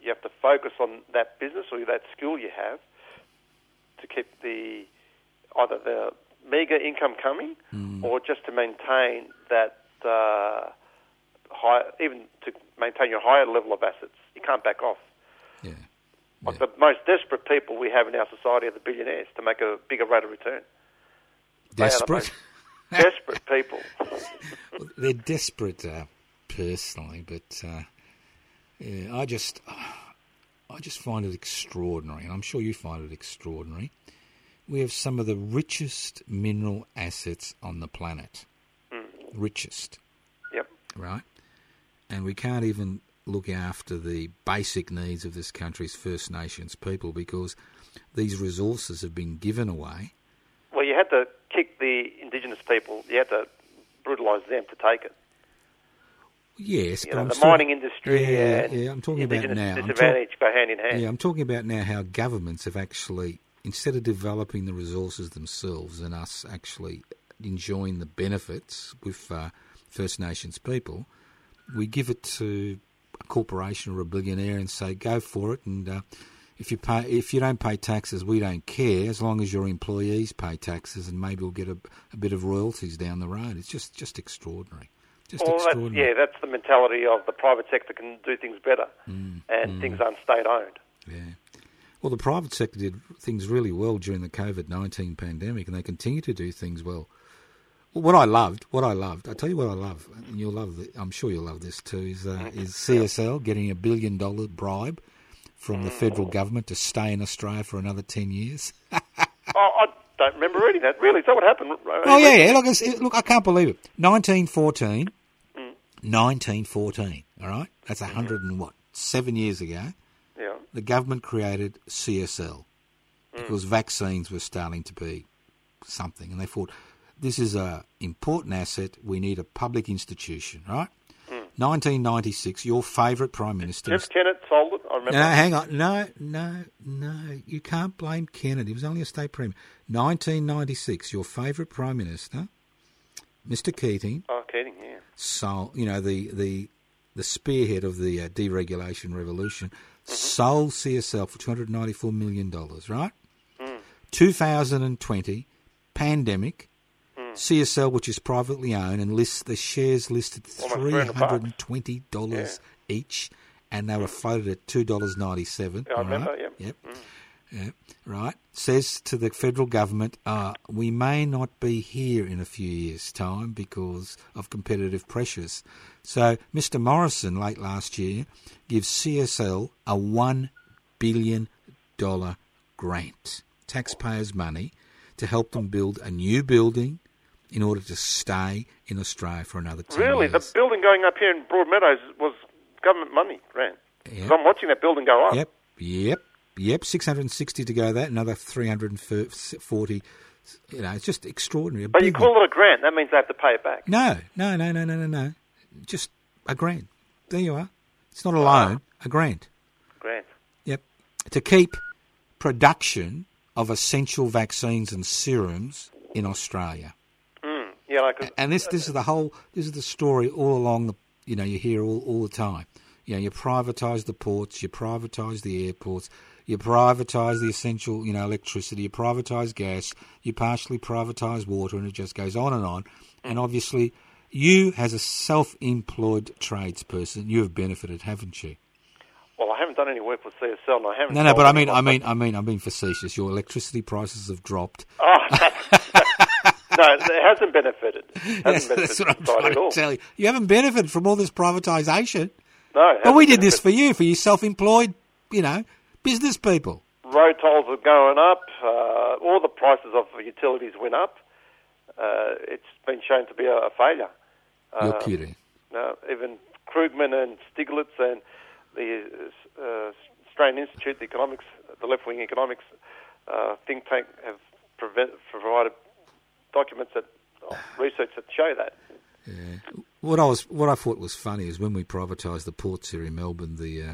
You have to focus on that business or that skill you have to keep the either the meager income coming or just to maintain that uh, high, even to maintain your higher level of assets. You can't back off.
Yeah,
Like
Yeah.
the most desperate people we have in our society are the billionaires to make a bigger rate of return. They are the
desperate.
Desperate people.
They're desperate, uh, personally, but uh, yeah, I just, I just find it extraordinary, and I'm sure you find it extraordinary. We have some of the richest mineral assets on the planet, richest,
Yep.
right? And we can't even look after the basic needs of this country's First Nations people because these resources have been given away.
Well, you had to kick the indigenous people. You had to brutalise them to take it.
Yes,
You
but
know,
I'm
the
still-
mining industry
Yeah, yeah, I'm talking about now. I'm talk-
go hand in hand.
Yeah, I'm talking about now how governments have actually, instead of developing the resources themselves and us actually enjoying the benefits with uh, First Nations people, we give it to a corporation or a billionaire and say, "Go for it." And uh, if you pay, if you don't pay taxes, we don't care as long as your employees pay taxes, and maybe we'll get a, a bit of royalties down the road. It's just just extraordinary, just
Well,
extraordinary.
yeah, that's the mentality of the private sector can do things better,
Mm,
and things aren't state owned.
Yeah. Well, the private sector did things really well during the COVID 19 pandemic, and they continue to do things well. Well, What I loved, what I loved, I tell you what I love, and you'll love it, I'm sure you'll love this too, is, uh, is CSL getting a billion dollar bribe from the federal government to stay in Australia for another 10 years. *laughs*
oh, I don't remember reading that. Really, is that what happened?
Uh, oh, yeah, yeah. Look, it's, look, I can't believe it. 1914, 1914, mm. all right? That's a hundred and what? Seven years ago.
Yeah.
the government created CSL mm. because vaccines were starting to be something, and they thought this is a important asset. We need a public institution, right? Mm. 1996, your favourite prime minister.
Jeff Kennett sold it. I remember.
No, hang on. No, no, no. You can't blame Kennedy. He was only a state premier. 1996, your favourite prime minister, Mr. Keating,
Oh, Keating, yeah.
sold, you know, the, the, the spearhead of the uh, deregulation revolution, mm-hmm. sold CSL for $294 million, right? Mm. 2020, pandemic, mm. CSL, which is privately owned and lists the shares listed
Almost $300
$320 each, and they were floated at $2.97.
Yeah, I remember,
right?
yep.
Yep. yeah, right, says to the federal government, uh, we may not be here in a few years' time because of competitive pressures. So Mr. Morrison, late last year, gives CSL a $1 billion grant, taxpayers' money, to help them build a new building in order to stay in Australia for another 10
Really,
years.
the building going up here in Broadmeadows was government money, Grant.
Yep.
I'm watching that building go up.
Yep, yep, yep. Six hundred and sixty to go. That another three hundred and forty. You know, it's just extraordinary. A
But you call it a grant, that means they have to pay it back.
No, no, no, no, no, no, no. Just a grant. There you are. It's not a loan. A grant.
Grant.
Yep. To keep production of essential vaccines and serums in Australia.
Mm. Yeah, like, a-
And this this is the whole this is the story all along the you know you hear all, all the time. You know you privatise the ports, you privatise the airports, you privatise the essential you know electricity, you privatise gas, you partially privatise water, and it just goes on and on. And obviously, you as a self-employed tradesperson, you have benefited, haven't you?
well, I haven't done any work with CSL, and I haven't.
No, no, but I mean, I mean, I mean, I'm being facetious. Your electricity prices have dropped.
Oh, *laughs* *laughs* it hasn't benefited. *laughs* Hasn't
Yes,
benefited
that's what I'm trying
all.
to tell you. You haven't benefited from all this privatisation.
No, it
But we did this for you, for you self-employed, you know, business people.
Road tolls are going up. Uh, all the prices of utilities went up. Uh, it's been shown to be a, a failure.
You're
Uh,
kidding.
No, even Krugman and Stiglitz and the uh, Australian Institute, the economics, the left-wing economics uh, think tank have prevent, provided documents that oh, research that show that.
What I was, what I thought was funny is when we privatised the ports here in Melbourne, the uh,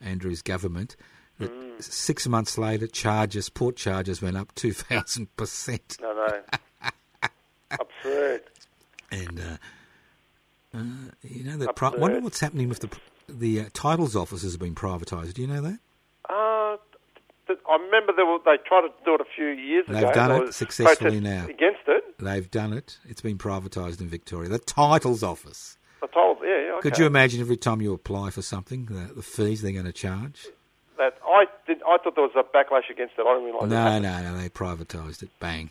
Andrews government.
Mm.
Six months later, charges, port charges went up two thousand percent,
No, no, *laughs* absurd.
and uh, uh, you know that. Pri- wonder what's happening with the the uh, titles office has been privatised. Do you know that?
I remember they, were, they tried to do it a few years ago.
They've
done
it successfully now.
Against it,
They've done it. It's been privatised in Victoria. The titles office.
I told, yeah, yeah, okay.
Could you imagine every time you apply for something, the, the fees they're going to charge?
That I did. I thought there was a backlash against it. I didn't realise.
No, no, no. They privatised it. Bang.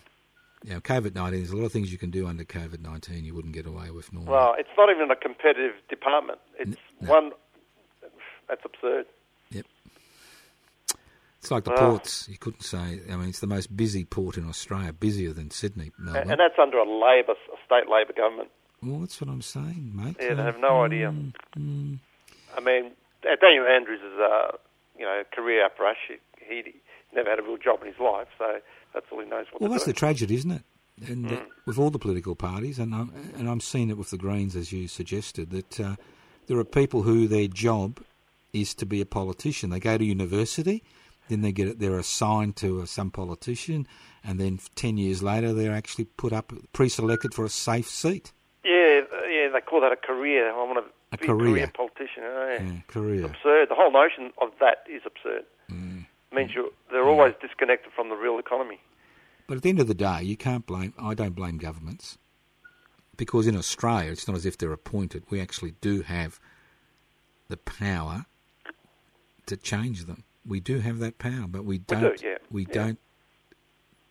You know, COVID nineteen. There's a lot of things you can do under COVID nineteen you wouldn't get away with normally.
Well, it's not even a competitive department. It's
no.
one. That's absurd.
It's like the
Well-
ports. You couldn't say. I mean, it's the most busy port in Australia, busier than Sydney,
And,
Melbourne.
and that's under a Labor, a state Labor government.
well, that's what I'm saying, mate.
Yeah, they
Uh,
have no idea.
mm, mm.
I mean, uh, Daniel Andrews is a you know career apparatus. He, he never had a real job in his life, so that's all he knows what
Well, that's
do.
the tragedy, isn't it? And
Mm.
uh, with all the political parties, and I'm, and I'm seeing it with the Greens, as you suggested, that uh, there are people who their job is to be a politician. They go to university, then they get it, they're assigned to uh, some politician, and then ten years later they're actually put up pre-selected for a safe seat.
Yeah, yeah, they call that a career. I want to
A
be
career.
a career politician. Oh, yeah.
Yeah, career.
Absurd. The whole notion of that is absurd.
Mm.
means you they're always disconnected from the real economy.
But at the end of the day, you can't blame. I don't blame governments because in Australia, it's not as if they're appointed. We actually do have the power to change them. We do have that power, but we
do,
don't.
yeah,
we
yeah.
don't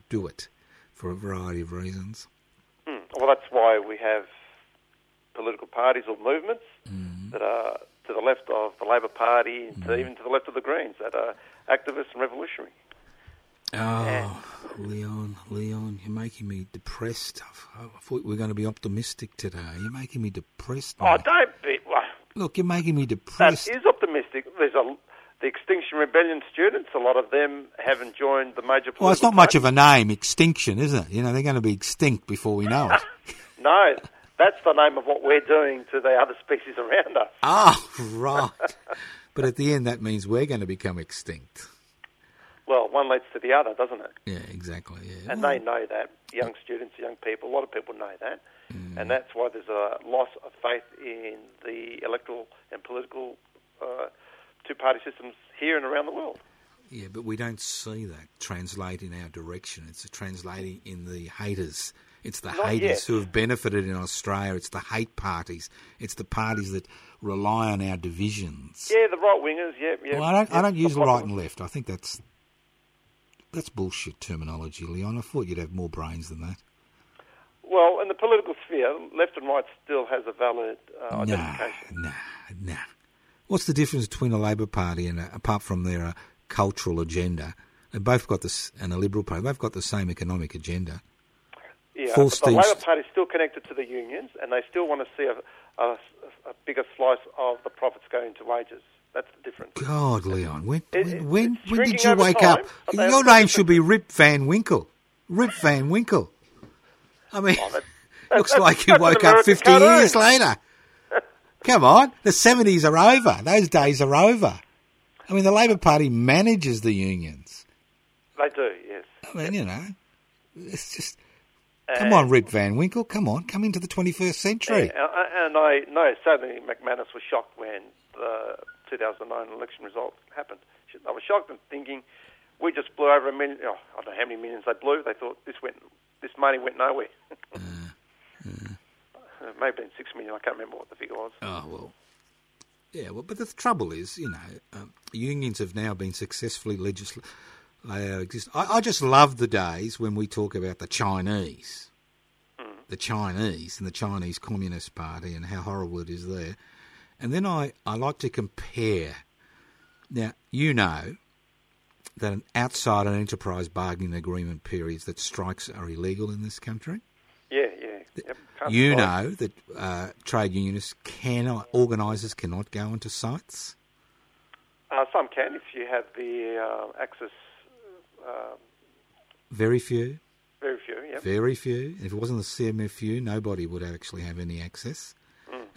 do it for a variety of reasons.
Hmm. Well, that's why we have political parties or movements
Mm.
that are to the left of the Labor Party,
Mm.
to even to the left of the Greens, that are activists and revolutionary.
Oh, Leon, Leon, you're making me depressed. I I thought we were going to be optimistic today. You're making me depressed.
Oh, don't be. Well,
Look, you're making me
that
depressed.
is optimistic. There's a the Extinction Rebellion students. A lot of them haven't joined the major.
Well, it's not much of a name, extinction, is it? You know, they're going to be extinct before we know it. *laughs*
No, that's the name of what we're doing to the other species around us. *laughs*
Ah, right. but at the end, that means we're going to become extinct.
Well, one leads to the other, doesn't it?
Yeah, exactly. Yeah.
And they know that. Young students, young people, a lot of people know that.
Mm.
And that's why there's a loss of faith in the electoral and political uh, two party systems here and around the world.
yeah, but we don't see that translate in our direction. It's translating in the haters. It's the
Not
haters
yet.
who have benefited in Australia. It's the hate parties. It's the parties that rely on our divisions.
Yeah, the right wingers, yeah, yeah.
well, I don't, I don't use right and left. I think that's that's bullshit terminology, Leon. I thought you'd have more brains than that.
Well, in the political sphere, left and right still has a valid uh,
Nah, nah, nah. What's the difference between a Labor Party and, a, apart from their uh, cultural agenda, they both got this, and a Liberal Party, they've got the same economic agenda.
Yeah,
Full
but the Labor Party is still connected to the unions, and they still want to see a, a, a bigger slice of the profits going to wages. That's the difference.
God, Leon, when
It-
when when, when did you wake
time,
up? Your name should be Rip Van Winkle. Rip Van Winkle. I mean,
Oh, that- *laughs*
looks
that-
like you woke up 50
cartoon.
years later. Come on, the 70s are over. Those days are over. I mean, the Labor Party manages the unions.
They do, yes.
I mean, you know, it's just. Come on, Rip Van Winkle. Come on, come into the 21st century.
And uh, uh, I know sadly McManus was shocked when the 2009 election result happened. I was shocked and thinking, we just blew over a million. Oh, I don't know how many millions they blew. They thought this went, this money went nowhere. *laughs* Uh, uh. Maybe six million. I can't remember what the figure was.
Oh well, yeah. Well, but the trouble is, you know, um, unions have now been successfully legislated. Uh, exist. I, I just love the days when we talk about the Chinese, the Chinese and the Chinese Communist Party and how horrible it is there. And then I, I like to compare. Now you know that an outside an enterprise bargaining agreement periods that strikes are illegal in this country.
Yeah, yeah. Yep.
You know that uh, trade unionists cannot, organisers cannot go into sites.
Uh, some can if you have the uh, access. Uh,
Very few,
very few. Yep.
very few. If it wasn't the CMFU, nobody would actually have any access.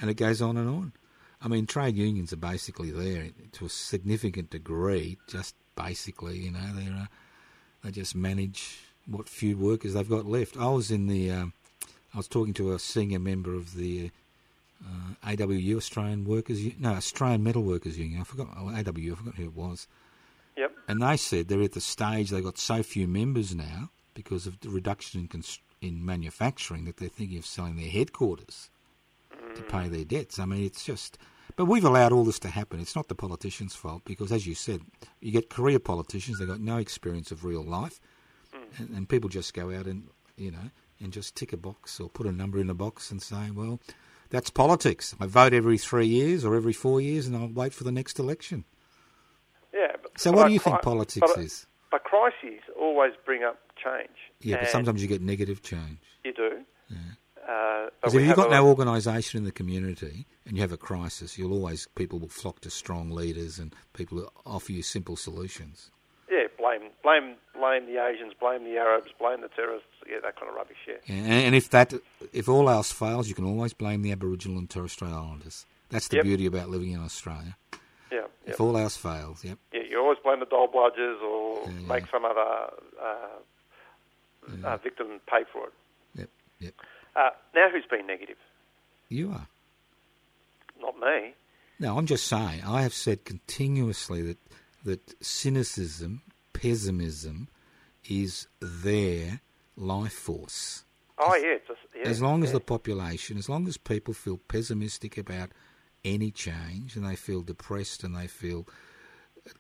And it goes on and on. I mean, trade unions are basically there to a significant degree, just basically, you know, they're, uh, they just manage what few workers they've got left. I was in the, um, I was talking to a senior member of the uh, AWU, Australian Workers, U- no, Australian Metal Workers Union. I forgot, oh, AWU, I forgot who it was.
Yep.
And they said they're at the stage they've got so few members now because of the reduction in, const- in manufacturing that they're thinking of selling their headquarters to pay their debts. I mean, it's just. But we've allowed all this to happen. It's not the politicians' fault because, as you said, you get career politicians, they've got no experience of real life, and, and people just go out and, you know, and just tick a box or put a number in a box and say, well, that's politics. I vote every three years or every four years and I'll wait for the next election.
Yeah. But,
So what do you think politics
but
is?
But crises always bring up change.
Yeah, but sometimes you get negative change.
you do. Uh,
Because if you've got no organisation in the community and you have a crisis, you'll always people will flock to strong leaders and people who offer you simple solutions.
Yeah, blame, blame, blame the Asians, blame the Arabs, blame the terrorists. Yeah, that kind of rubbish. Yeah.
And, and if that, if all else fails, you can always blame the Aboriginal and Torres Strait Islanders. That's the
Yep.
beauty about living in Australia.
Yeah.
If
Yep.
all else fails, yep.
Yeah, you always blame the dole bludgers or
Yeah, yeah.
make some other uh, uh, victim pay for it.
Yep, yep.
Uh, now, who's been negative?
You are.
Not me.
No, I'm just saying. I have said continuously that that cynicism, pessimism, is their life force.
Oh, yeah. Just, yeah
as long as the population, as long as people feel pessimistic about any change and they feel depressed and they feel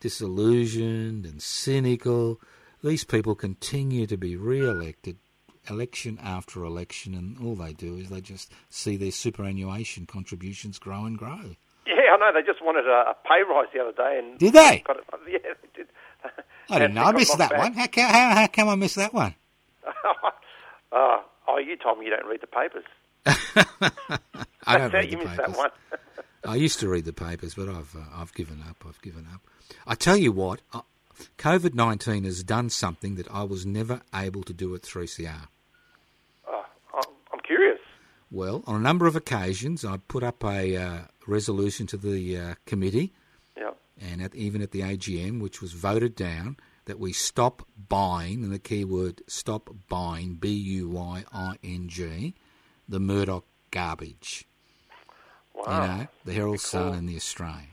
disillusioned and cynical, these people continue to be re-elected election after election and all they do is they just see their superannuation contributions grow and grow.
Yeah, I know. They just wanted a, a pay rise the other day, and
Did they?
It, *laughs* yeah, they did. *laughs*
I didn't know. I
And it got
missed that
knocked
one.
back.
How, how, how come I missed that one? *laughs*
uh, oh, you told me you don't read the papers. *laughs*
I don't read
you
the papers.
that one.
I used to read the papers, but I've uh, I've given up. I've given up. I tell you what, uh, COVID nineteen has done something that I was never able to do at 3CR.
oh, I'm- I'm curious.
Well, on a number of occasions, I put up a uh, resolution to the uh, committee. And at, even at the AGM, which was voted down, that we stop buying, and the key word stop buying, B U Y I N G, the Murdoch garbage.
Wow.
You know, the Herald
Cool.
Sun and the Australian.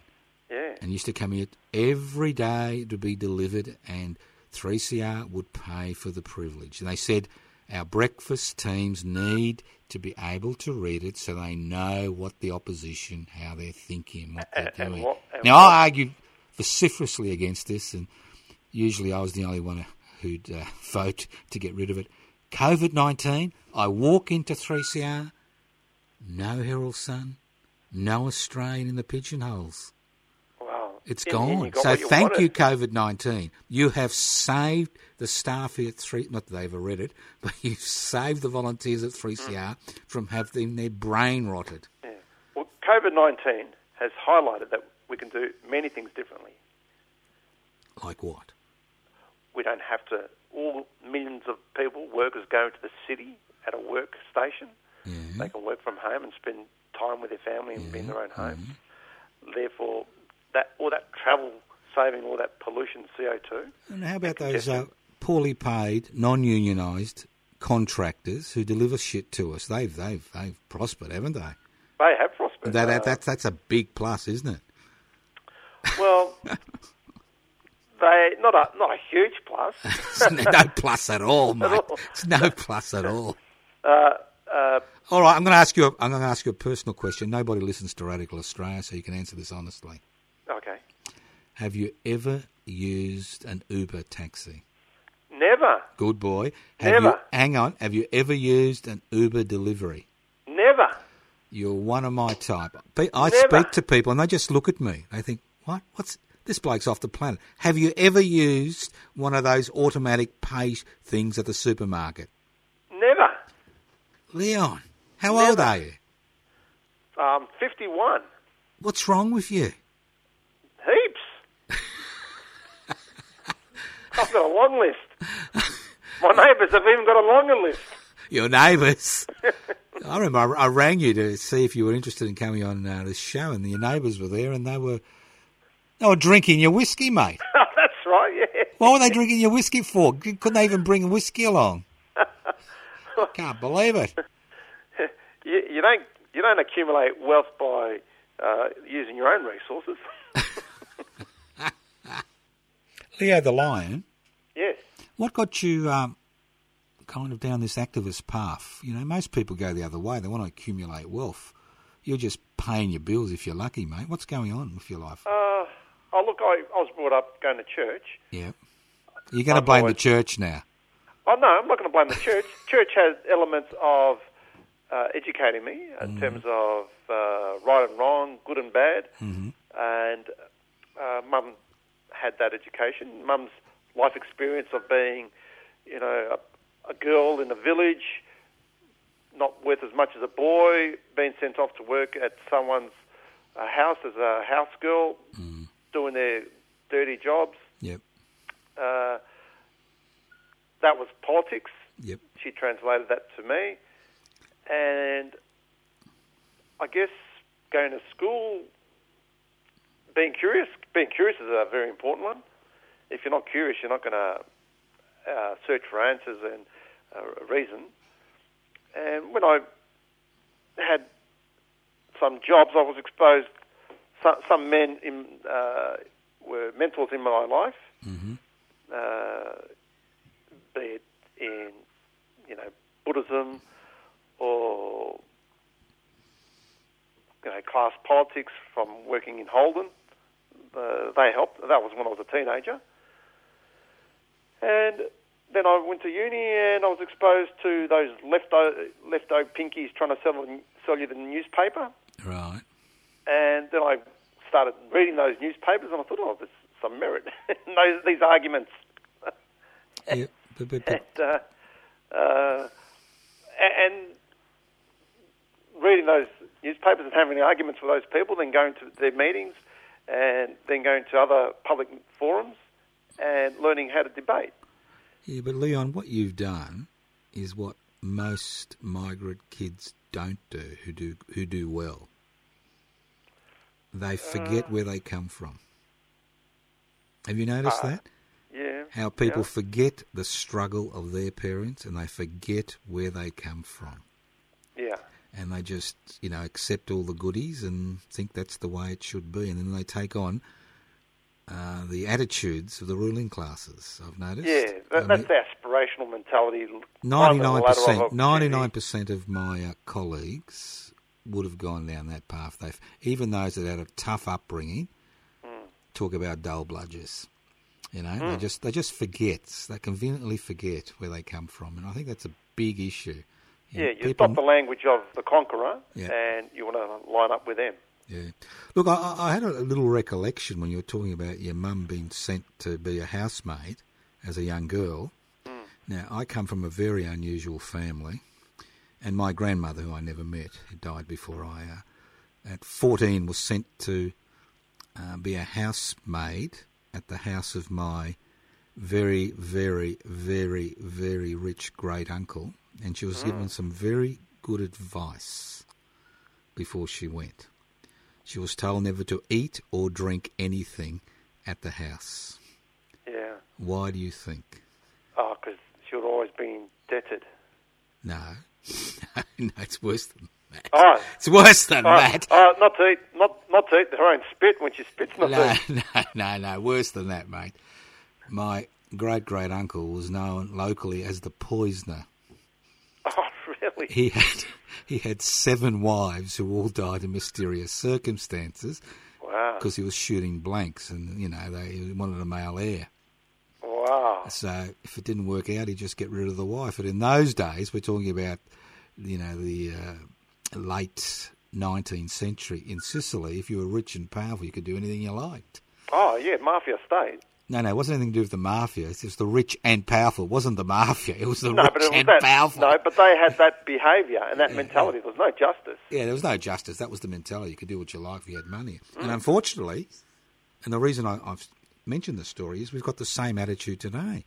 Yeah.
and used to come here every day to be delivered, and 3CR would pay for the privilege. And they said our breakfast teams need to be able to read it so they know what the opposition, how they're thinking, what they're
And- and
doing.
what-
now, I argued vociferously against this, and usually I was the only one who'd uh, vote to get rid of it. COVID 19, I walk into 3CR, no Herald Sun, no Australian in the pigeonholes.
Wow.
It's
end,
gone.
got
So thank you. COVID 19. You have saved the staff here at 3, not that they've read it, *laughs* but you've saved the volunteers at 3CR from having their brain rotted.
Yeah. Well, COVID 19 has highlighted that we can do many things differently.
Like what?
We don't have to, all millions of people, workers, go to the city at a workstation.
Yeah.
They can work from home and spend time with their family and be in their own homes.
Mm-hmm.
Therefore, that all that travel saving all that pollution, CO2.
And how about those uh, poorly paid, non-unionised contractors who deliver shit to us? They've they've they've prospered, haven't they?
They have prospered.
That, that
Uh,
that's that's a big plus, isn't it?
Well, they not a not a huge plus. *laughs*
No plus at all, *laughs* mate.
all.
It's no plus at all.
uh, uh,
All right, I'm going to ask you. A, I'm going to ask you a personal question. Nobody listens to Radical Australia, so you can answer this honestly.
okay,
Have you ever used an Uber taxi?
never,
Good boy. Have You,
Never.
hang on. Have you ever used an Uber delivery?
never.
You're one of my type. I
Never.
speak to people and they just look at me. They think, "What? What's this bloke's off the planet?" Have you ever used one of those automatic pay things at the supermarket?
Never.
Leon, how old are you?
Um, 51.
What's wrong with you?
Heaps. *laughs* I've got a long list. My neighbours have even got a longer list.
Your neighbours. *laughs* I remember I, I rang you to see if you were interested in coming on uh, this show, and your neighbours were there, and they were they were drinking your whiskey, mate. *laughs*
That's right, yeah.
What were they drinking your whiskey for? Couldn't they even bring whiskey along? *laughs* Can't believe it. *laughs*
You, you don't you don't accumulate wealth by uh, using your own resources.
Leo the Lion,
yes.
what got you um, kind of down this activist path? You know, most people go the other way. They want to accumulate wealth. You're just paying your bills if you're lucky, mate. What's going on with your life?
Uh, oh, look, I, I was brought up going to church.
yeah. You're going to blame the church now.
Oh, no, I'm not going to blame the church. *laughs* church has elements of uh, educating me in terms of uh, right and wrong, good and bad. Mm-hmm. And uh, mum had that education. Mum's life experience of being, you know, a, a girl in a village, not worth as much as a boy, being sent off to work at someone's uh, house as a house girl, doing their dirty jobs.
Yep.
Uh, that was politics.
Yep.
She translated that to me. And I guess going to school, being curious, being curious is a very important one. If you're not curious, you're not going to uh, search for answers and uh, reason. And when I had some jobs, I was exposed. Some, some men in, uh, were mentors in my life. Uh, be it in you know Buddhism or you know class politics from working in Holden. Uh, they helped. That was when I was a teenager, and then I went to uni and I was exposed to those lefto lefto pinkies trying to sell sell you the newspaper.
Right.
And then I started reading those newspapers, and I thought, oh, there's some merit in *laughs* those, these arguments.
Yep. But, but, but, *laughs*
and, uh, uh, and reading those newspapers and having arguments with those people, then going to their meetings, and then going to other public forums, and learning how to debate.
yeah, but Leon, what you've done is what most migrant kids don't do who do who do well. They forget
Uh.
where they come from. Have you noticed that?
Yeah.
How people
Yeah.
forget the struggle of their parents and they forget where they come from.
Yeah.
And they just, you know, accept all the goodies and think that's the way it should be. And then they take on uh, the attitudes of the ruling classes, I've noticed.
Yeah, that, that's the aspirational mentality. 99%,
ninety-nine percent of my uh, colleagues would have gone down that path. They've even those that had a tough upbringing
Hmm.
talk about dull bludgers. You know, they just they just forget. They conveniently forget where they come from, and I think that's a big issue.
Yeah, you
people-
stop the language of the conqueror,
Yeah.
and you want to line up with them.
Yeah. Look, I- I, I had a little recollection when you were talking about your mum being sent to be a housemaid as a young girl. Now, I come from a very unusual family, and my grandmother, who I never met, who died before I, uh, at 14, was sent to uh, be a housemaid at the house of my very, very, very, very rich great uncle, and she was given some very good advice before she went. She was told never to eat or drink anything at the house.
Yeah.
Why do you think?
Oh, because she would always been indebted.
No, *laughs* no, it's worse than that.
Oh,
It's worse than
oh,
that.
oh, not to eat, not not to eat her own spit when she spits. Not
No, *laughs* no, no, no, worse than that, mate. My great great uncle was known locally as the poisoner. *laughs*
Oh, really?
He had he had seven wives who all died in mysterious circumstances
Wow.
because he was shooting blanks, and you know they wanted a male heir.
Wow.
So if it didn't work out, he'd just get rid of the wife. But in those days, we're talking about, you know, the uh, late 19th century in Sicily. If you were rich and powerful, you could do anything you liked.
Oh, yeah, mafia state.
No, no, it wasn't anything to do with the mafia. It was the rich and powerful. It wasn't the mafia. It was the *laughs*
No,
rich
was
and
that.
powerful.
No, but they had that behaviour and that mentality. There was no justice.
Yeah, there was no justice. That was the mentality. You could do what you like if you had money.
Mm.
And unfortunately, and the reason I, I've mentioned the story is we've got the same attitude today.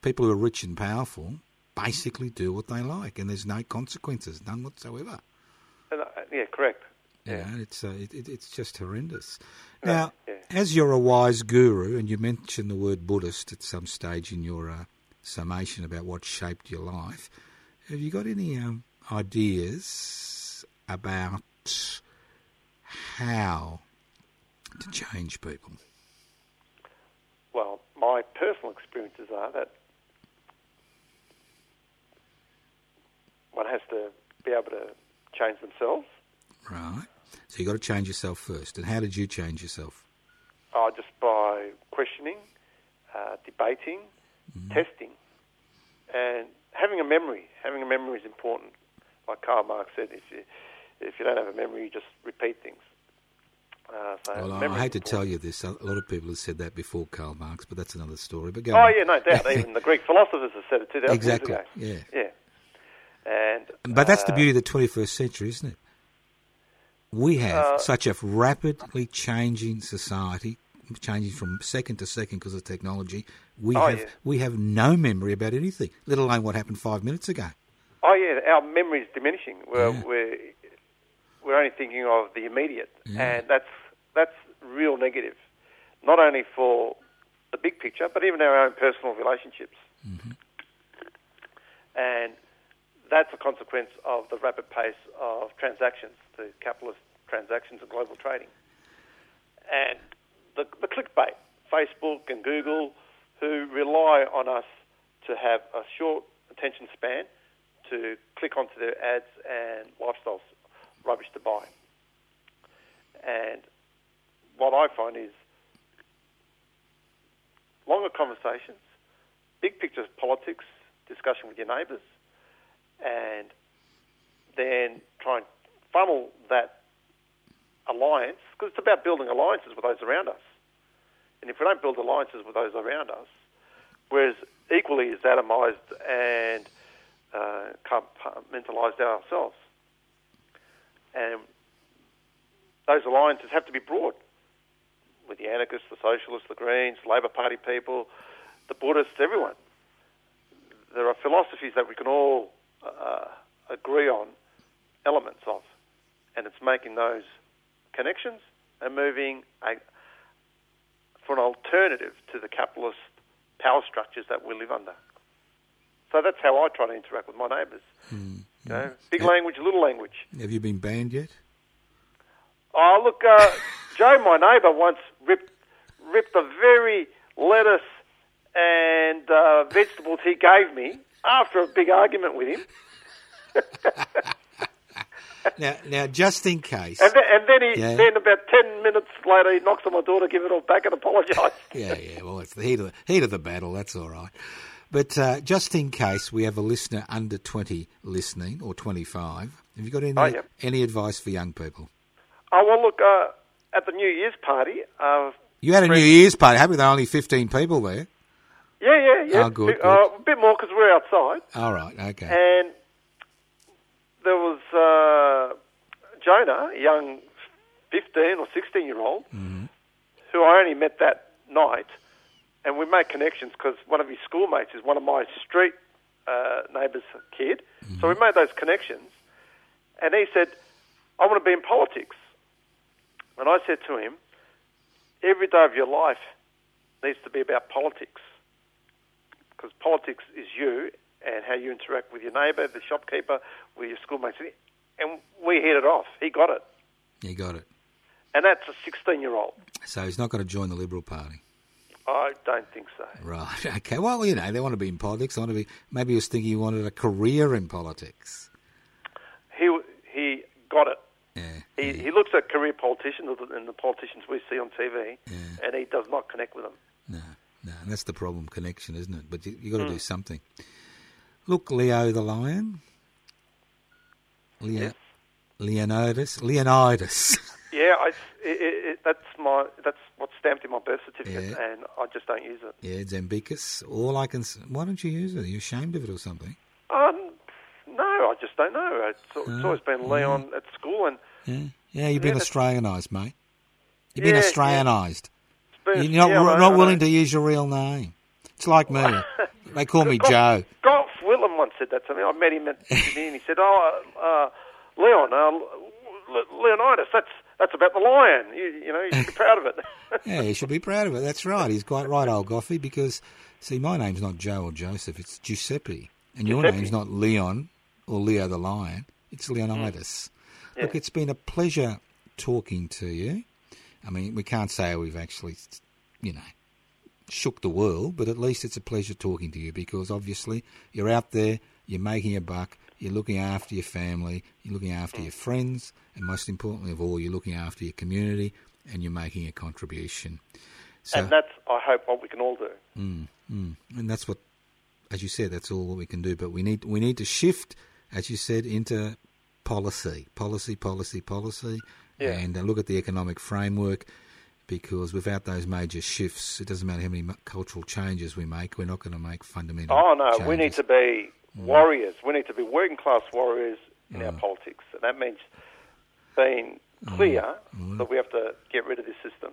People who are rich and powerful basically do what they like, and there's no consequences, none whatsoever.
And, uh, yeah, correct.
Yeah, it's uh, it, it, it's just horrendous. Now,
yeah.
as you're a wise guru, and you mentioned the word Buddhist at some stage in your uh, summation about what shaped your life, have you got any um, ideas about how to change people?
My personal experiences are that one has to be able to change themselves.
Right. So you've got to change yourself first. And how did you change yourself?
Uh, just by questioning, uh, debating, testing, and having a memory. Having a memory is important. Like Karl Marx said, if you if you don't have a memory, you just repeat things. Uh, so
Well, I,
memory
I
is
hate to tell you this. A lot of people have said that before Karl Marx, but that's another story. But go
Oh
on.
yeah, no doubt. *laughs* Even the Greek philosophers have said it thousand
Exactly.
years ago.
Yeah.
Yeah, and
But that's the
uh,
beauty of the 21st century, isn't it? We have
Uh,
such a rapidly changing society, changing from second to second because of technology. We
Oh,
have
yeah.
we have no memory about anything, let alone what happened five minutes ago.
Oh yeah, our memory is diminishing. We're
Yeah.
we're we're only thinking of the immediate,
Yeah.
and that's that's real negative. Not only for the big picture, but even our own personal relationships.
Mm-hmm.
And that's a consequence of the rapid pace of transactions, the capitalist transactions and global trading. And the, the clickbait, Facebook and Google, who rely on us to have a short attention span to click onto their ads and lifestyles rubbish to buy. And what I find is longer conversations, big picture politics, discussion with your neighbours, and then try and funnel that alliance, because it's about building alliances with those around us. And if we don't build alliances with those around us, whereas equally as atomised and uh, compartmentalized ourselves, and those alliances have to be broad with the anarchists, the socialists, the Greens, Labor Party people, the Buddhists, everyone. There are philosophies that we can all uh, agree on elements of, and it's making those connections and moving a, for an alternative to the capitalist power structures that we live under. So that's how I try to interact with my neighbours. Big language, little language.
Have you been banned yet?
Oh, look, uh, *laughs* Joe, my neighbour, once ripped ripped the very lettuce and uh, vegetables he gave me after a big argument with him. *laughs*
now, now, just in case.
And then, and then he,
Yeah.
then about ten minutes later, he knocks on my door to give it all back and apologise.
Yeah, yeah. Well, it's the heat of the, heat of the battle. That's all right. But uh, just in case we have a listener under twenty listening or twenty-five, have you got any
Oh, yeah.
any advice for young people?
Oh well, look uh, at the New Year's party. Uh,
You had a New Year's party. Happy there were only fifteen people there.
yeah, yeah, yeah.
Oh, good, good.
Uh, a bit more because we're outside,
All right. Okay.
and there was uh, Jonah, a young fifteen or sixteen year old,
Mm-hmm.
who I only met that night, and we made connections because one of his schoolmates is one of my street uh, neighbours' kid. So we made those connections, and he said, "I want to be in politics." And I said to him, "Every day of your life needs to be about politics, because politics is you and how you interact with your neighbour, the shopkeeper, with your schoolmates." And we hit it off. He got it,
He got it.
and that's a sixteen-year-old.
So he's not going to join the Liberal Party.
I don't think so.
Right. *laughs* Okay. Well, you know, they want to be in politics. They want to be. Maybe he was thinking he wanted a career in politics.
He he got it.
Yeah.
He, he looks at career politicians and the politicians we see on TV, and he does not connect with them.
No, no, and that's the problem, connection, isn't it? But you, you got
Hmm.
to do something. Look, Leo the lion, Leo,
Yes.
Leonidas, Leonidas. *laughs*
Yeah, I, it, it, that's my that's stamped in my birth certificate,
Yeah.
and I just don't use it.
yeah, Zambicus. All I can. Why don't you use it? Are you ashamed of it or something?
Um, no, I just don't know. It's, it's always been Leon at school, and
Yeah, yeah. You've been Australianised, mate. You've been
Yeah,
Australianised.
been,
You're not,
yeah,
not willing to use your real name. It's like me. *laughs* they call me Joe.
Gough Whitlam once said that to me. I met him at *laughs* Sydney, and he said, "Oh, uh, Leon, uh, Leonidas, that's that's about the lion. You, you know, you should be proud of it." *laughs*
Yeah, he should be proud of it. That's right. He's quite right, old Goughy, because, see, my name's not Joe or Joseph, it's Giuseppe. And your name's not Leon or Leo the Lion, it's Leonidas. Hmm. Look, it's been a pleasure talking to you. I mean, we can't say we've actually, you know, shook the world, but at least it's a pleasure talking to you because obviously you're out there, you're making a buck, you're looking after your family, you're looking after your friends, and most importantly of all, you're looking after your community and you're making a contribution. So,
and that's, I hope, what we can all do.
and that's what, as you said, that's all we can do. But we need we need to shift, as you said, into policy, policy, policy, policy,
Yeah.
and uh, look at the economic framework. Because without those major shifts, it doesn't matter how many cultural changes we make, we're not going to make fundamental.
Oh no, we need to be
Mm.
warriors. We need to be working class warriors in our politics, and that means being
Mm.
clear that we have to get rid of this system.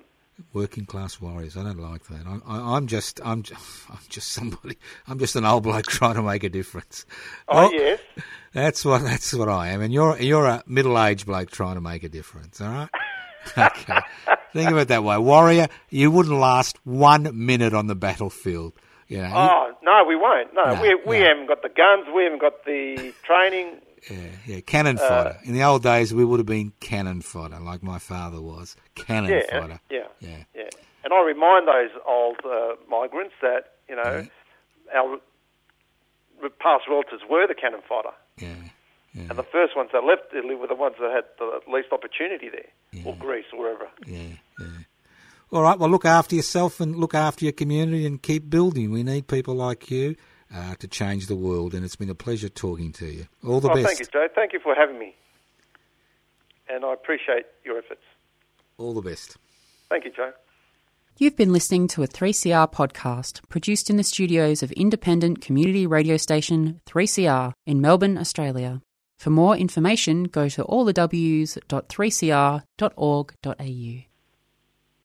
working class warriors. I don't like that. I, I, I'm just, I'm, just, *laughs* I'm just somebody. I'm just an old bloke *laughs* trying to make a difference.
Oh
Well,
yes, *laughs*
That's what that's what I am, and you're you're a middle aged bloke trying to make a difference. All right. Okay. Think of it that way, warrior. You wouldn't last one minute on the battlefield. You know.
Oh no, we won't. No,
No,
we we
no.
haven't got the guns. We haven't got the training.
Yeah, yeah, cannon
Uh,
fodder. In the old days, we would have been cannon fodder, like my father was. Cannon
Yeah,
fodder.
yeah,
Yeah.
yeah. And I remind those old uh, migrants that you know our past relatives were the cannon fodder,
Yeah. Yeah.
and the first ones that left Italy were the ones that had the least opportunity there, or Greece, or wherever.
Yeah, yeah. All right. Well, look after yourself and look after your community and keep building. We need people like you uh, to change the world, and it's been a pleasure talking to you. All the
oh,
best.
thank you, Joe. Thank you for having me, and I appreciate your efforts.
All the best.
Thank you, Joe.
You've been listening to a 3CR podcast produced in the studios of independent community radio station 3CR in Melbourne, Australia. For more information, go to allthews.3cr.org.au.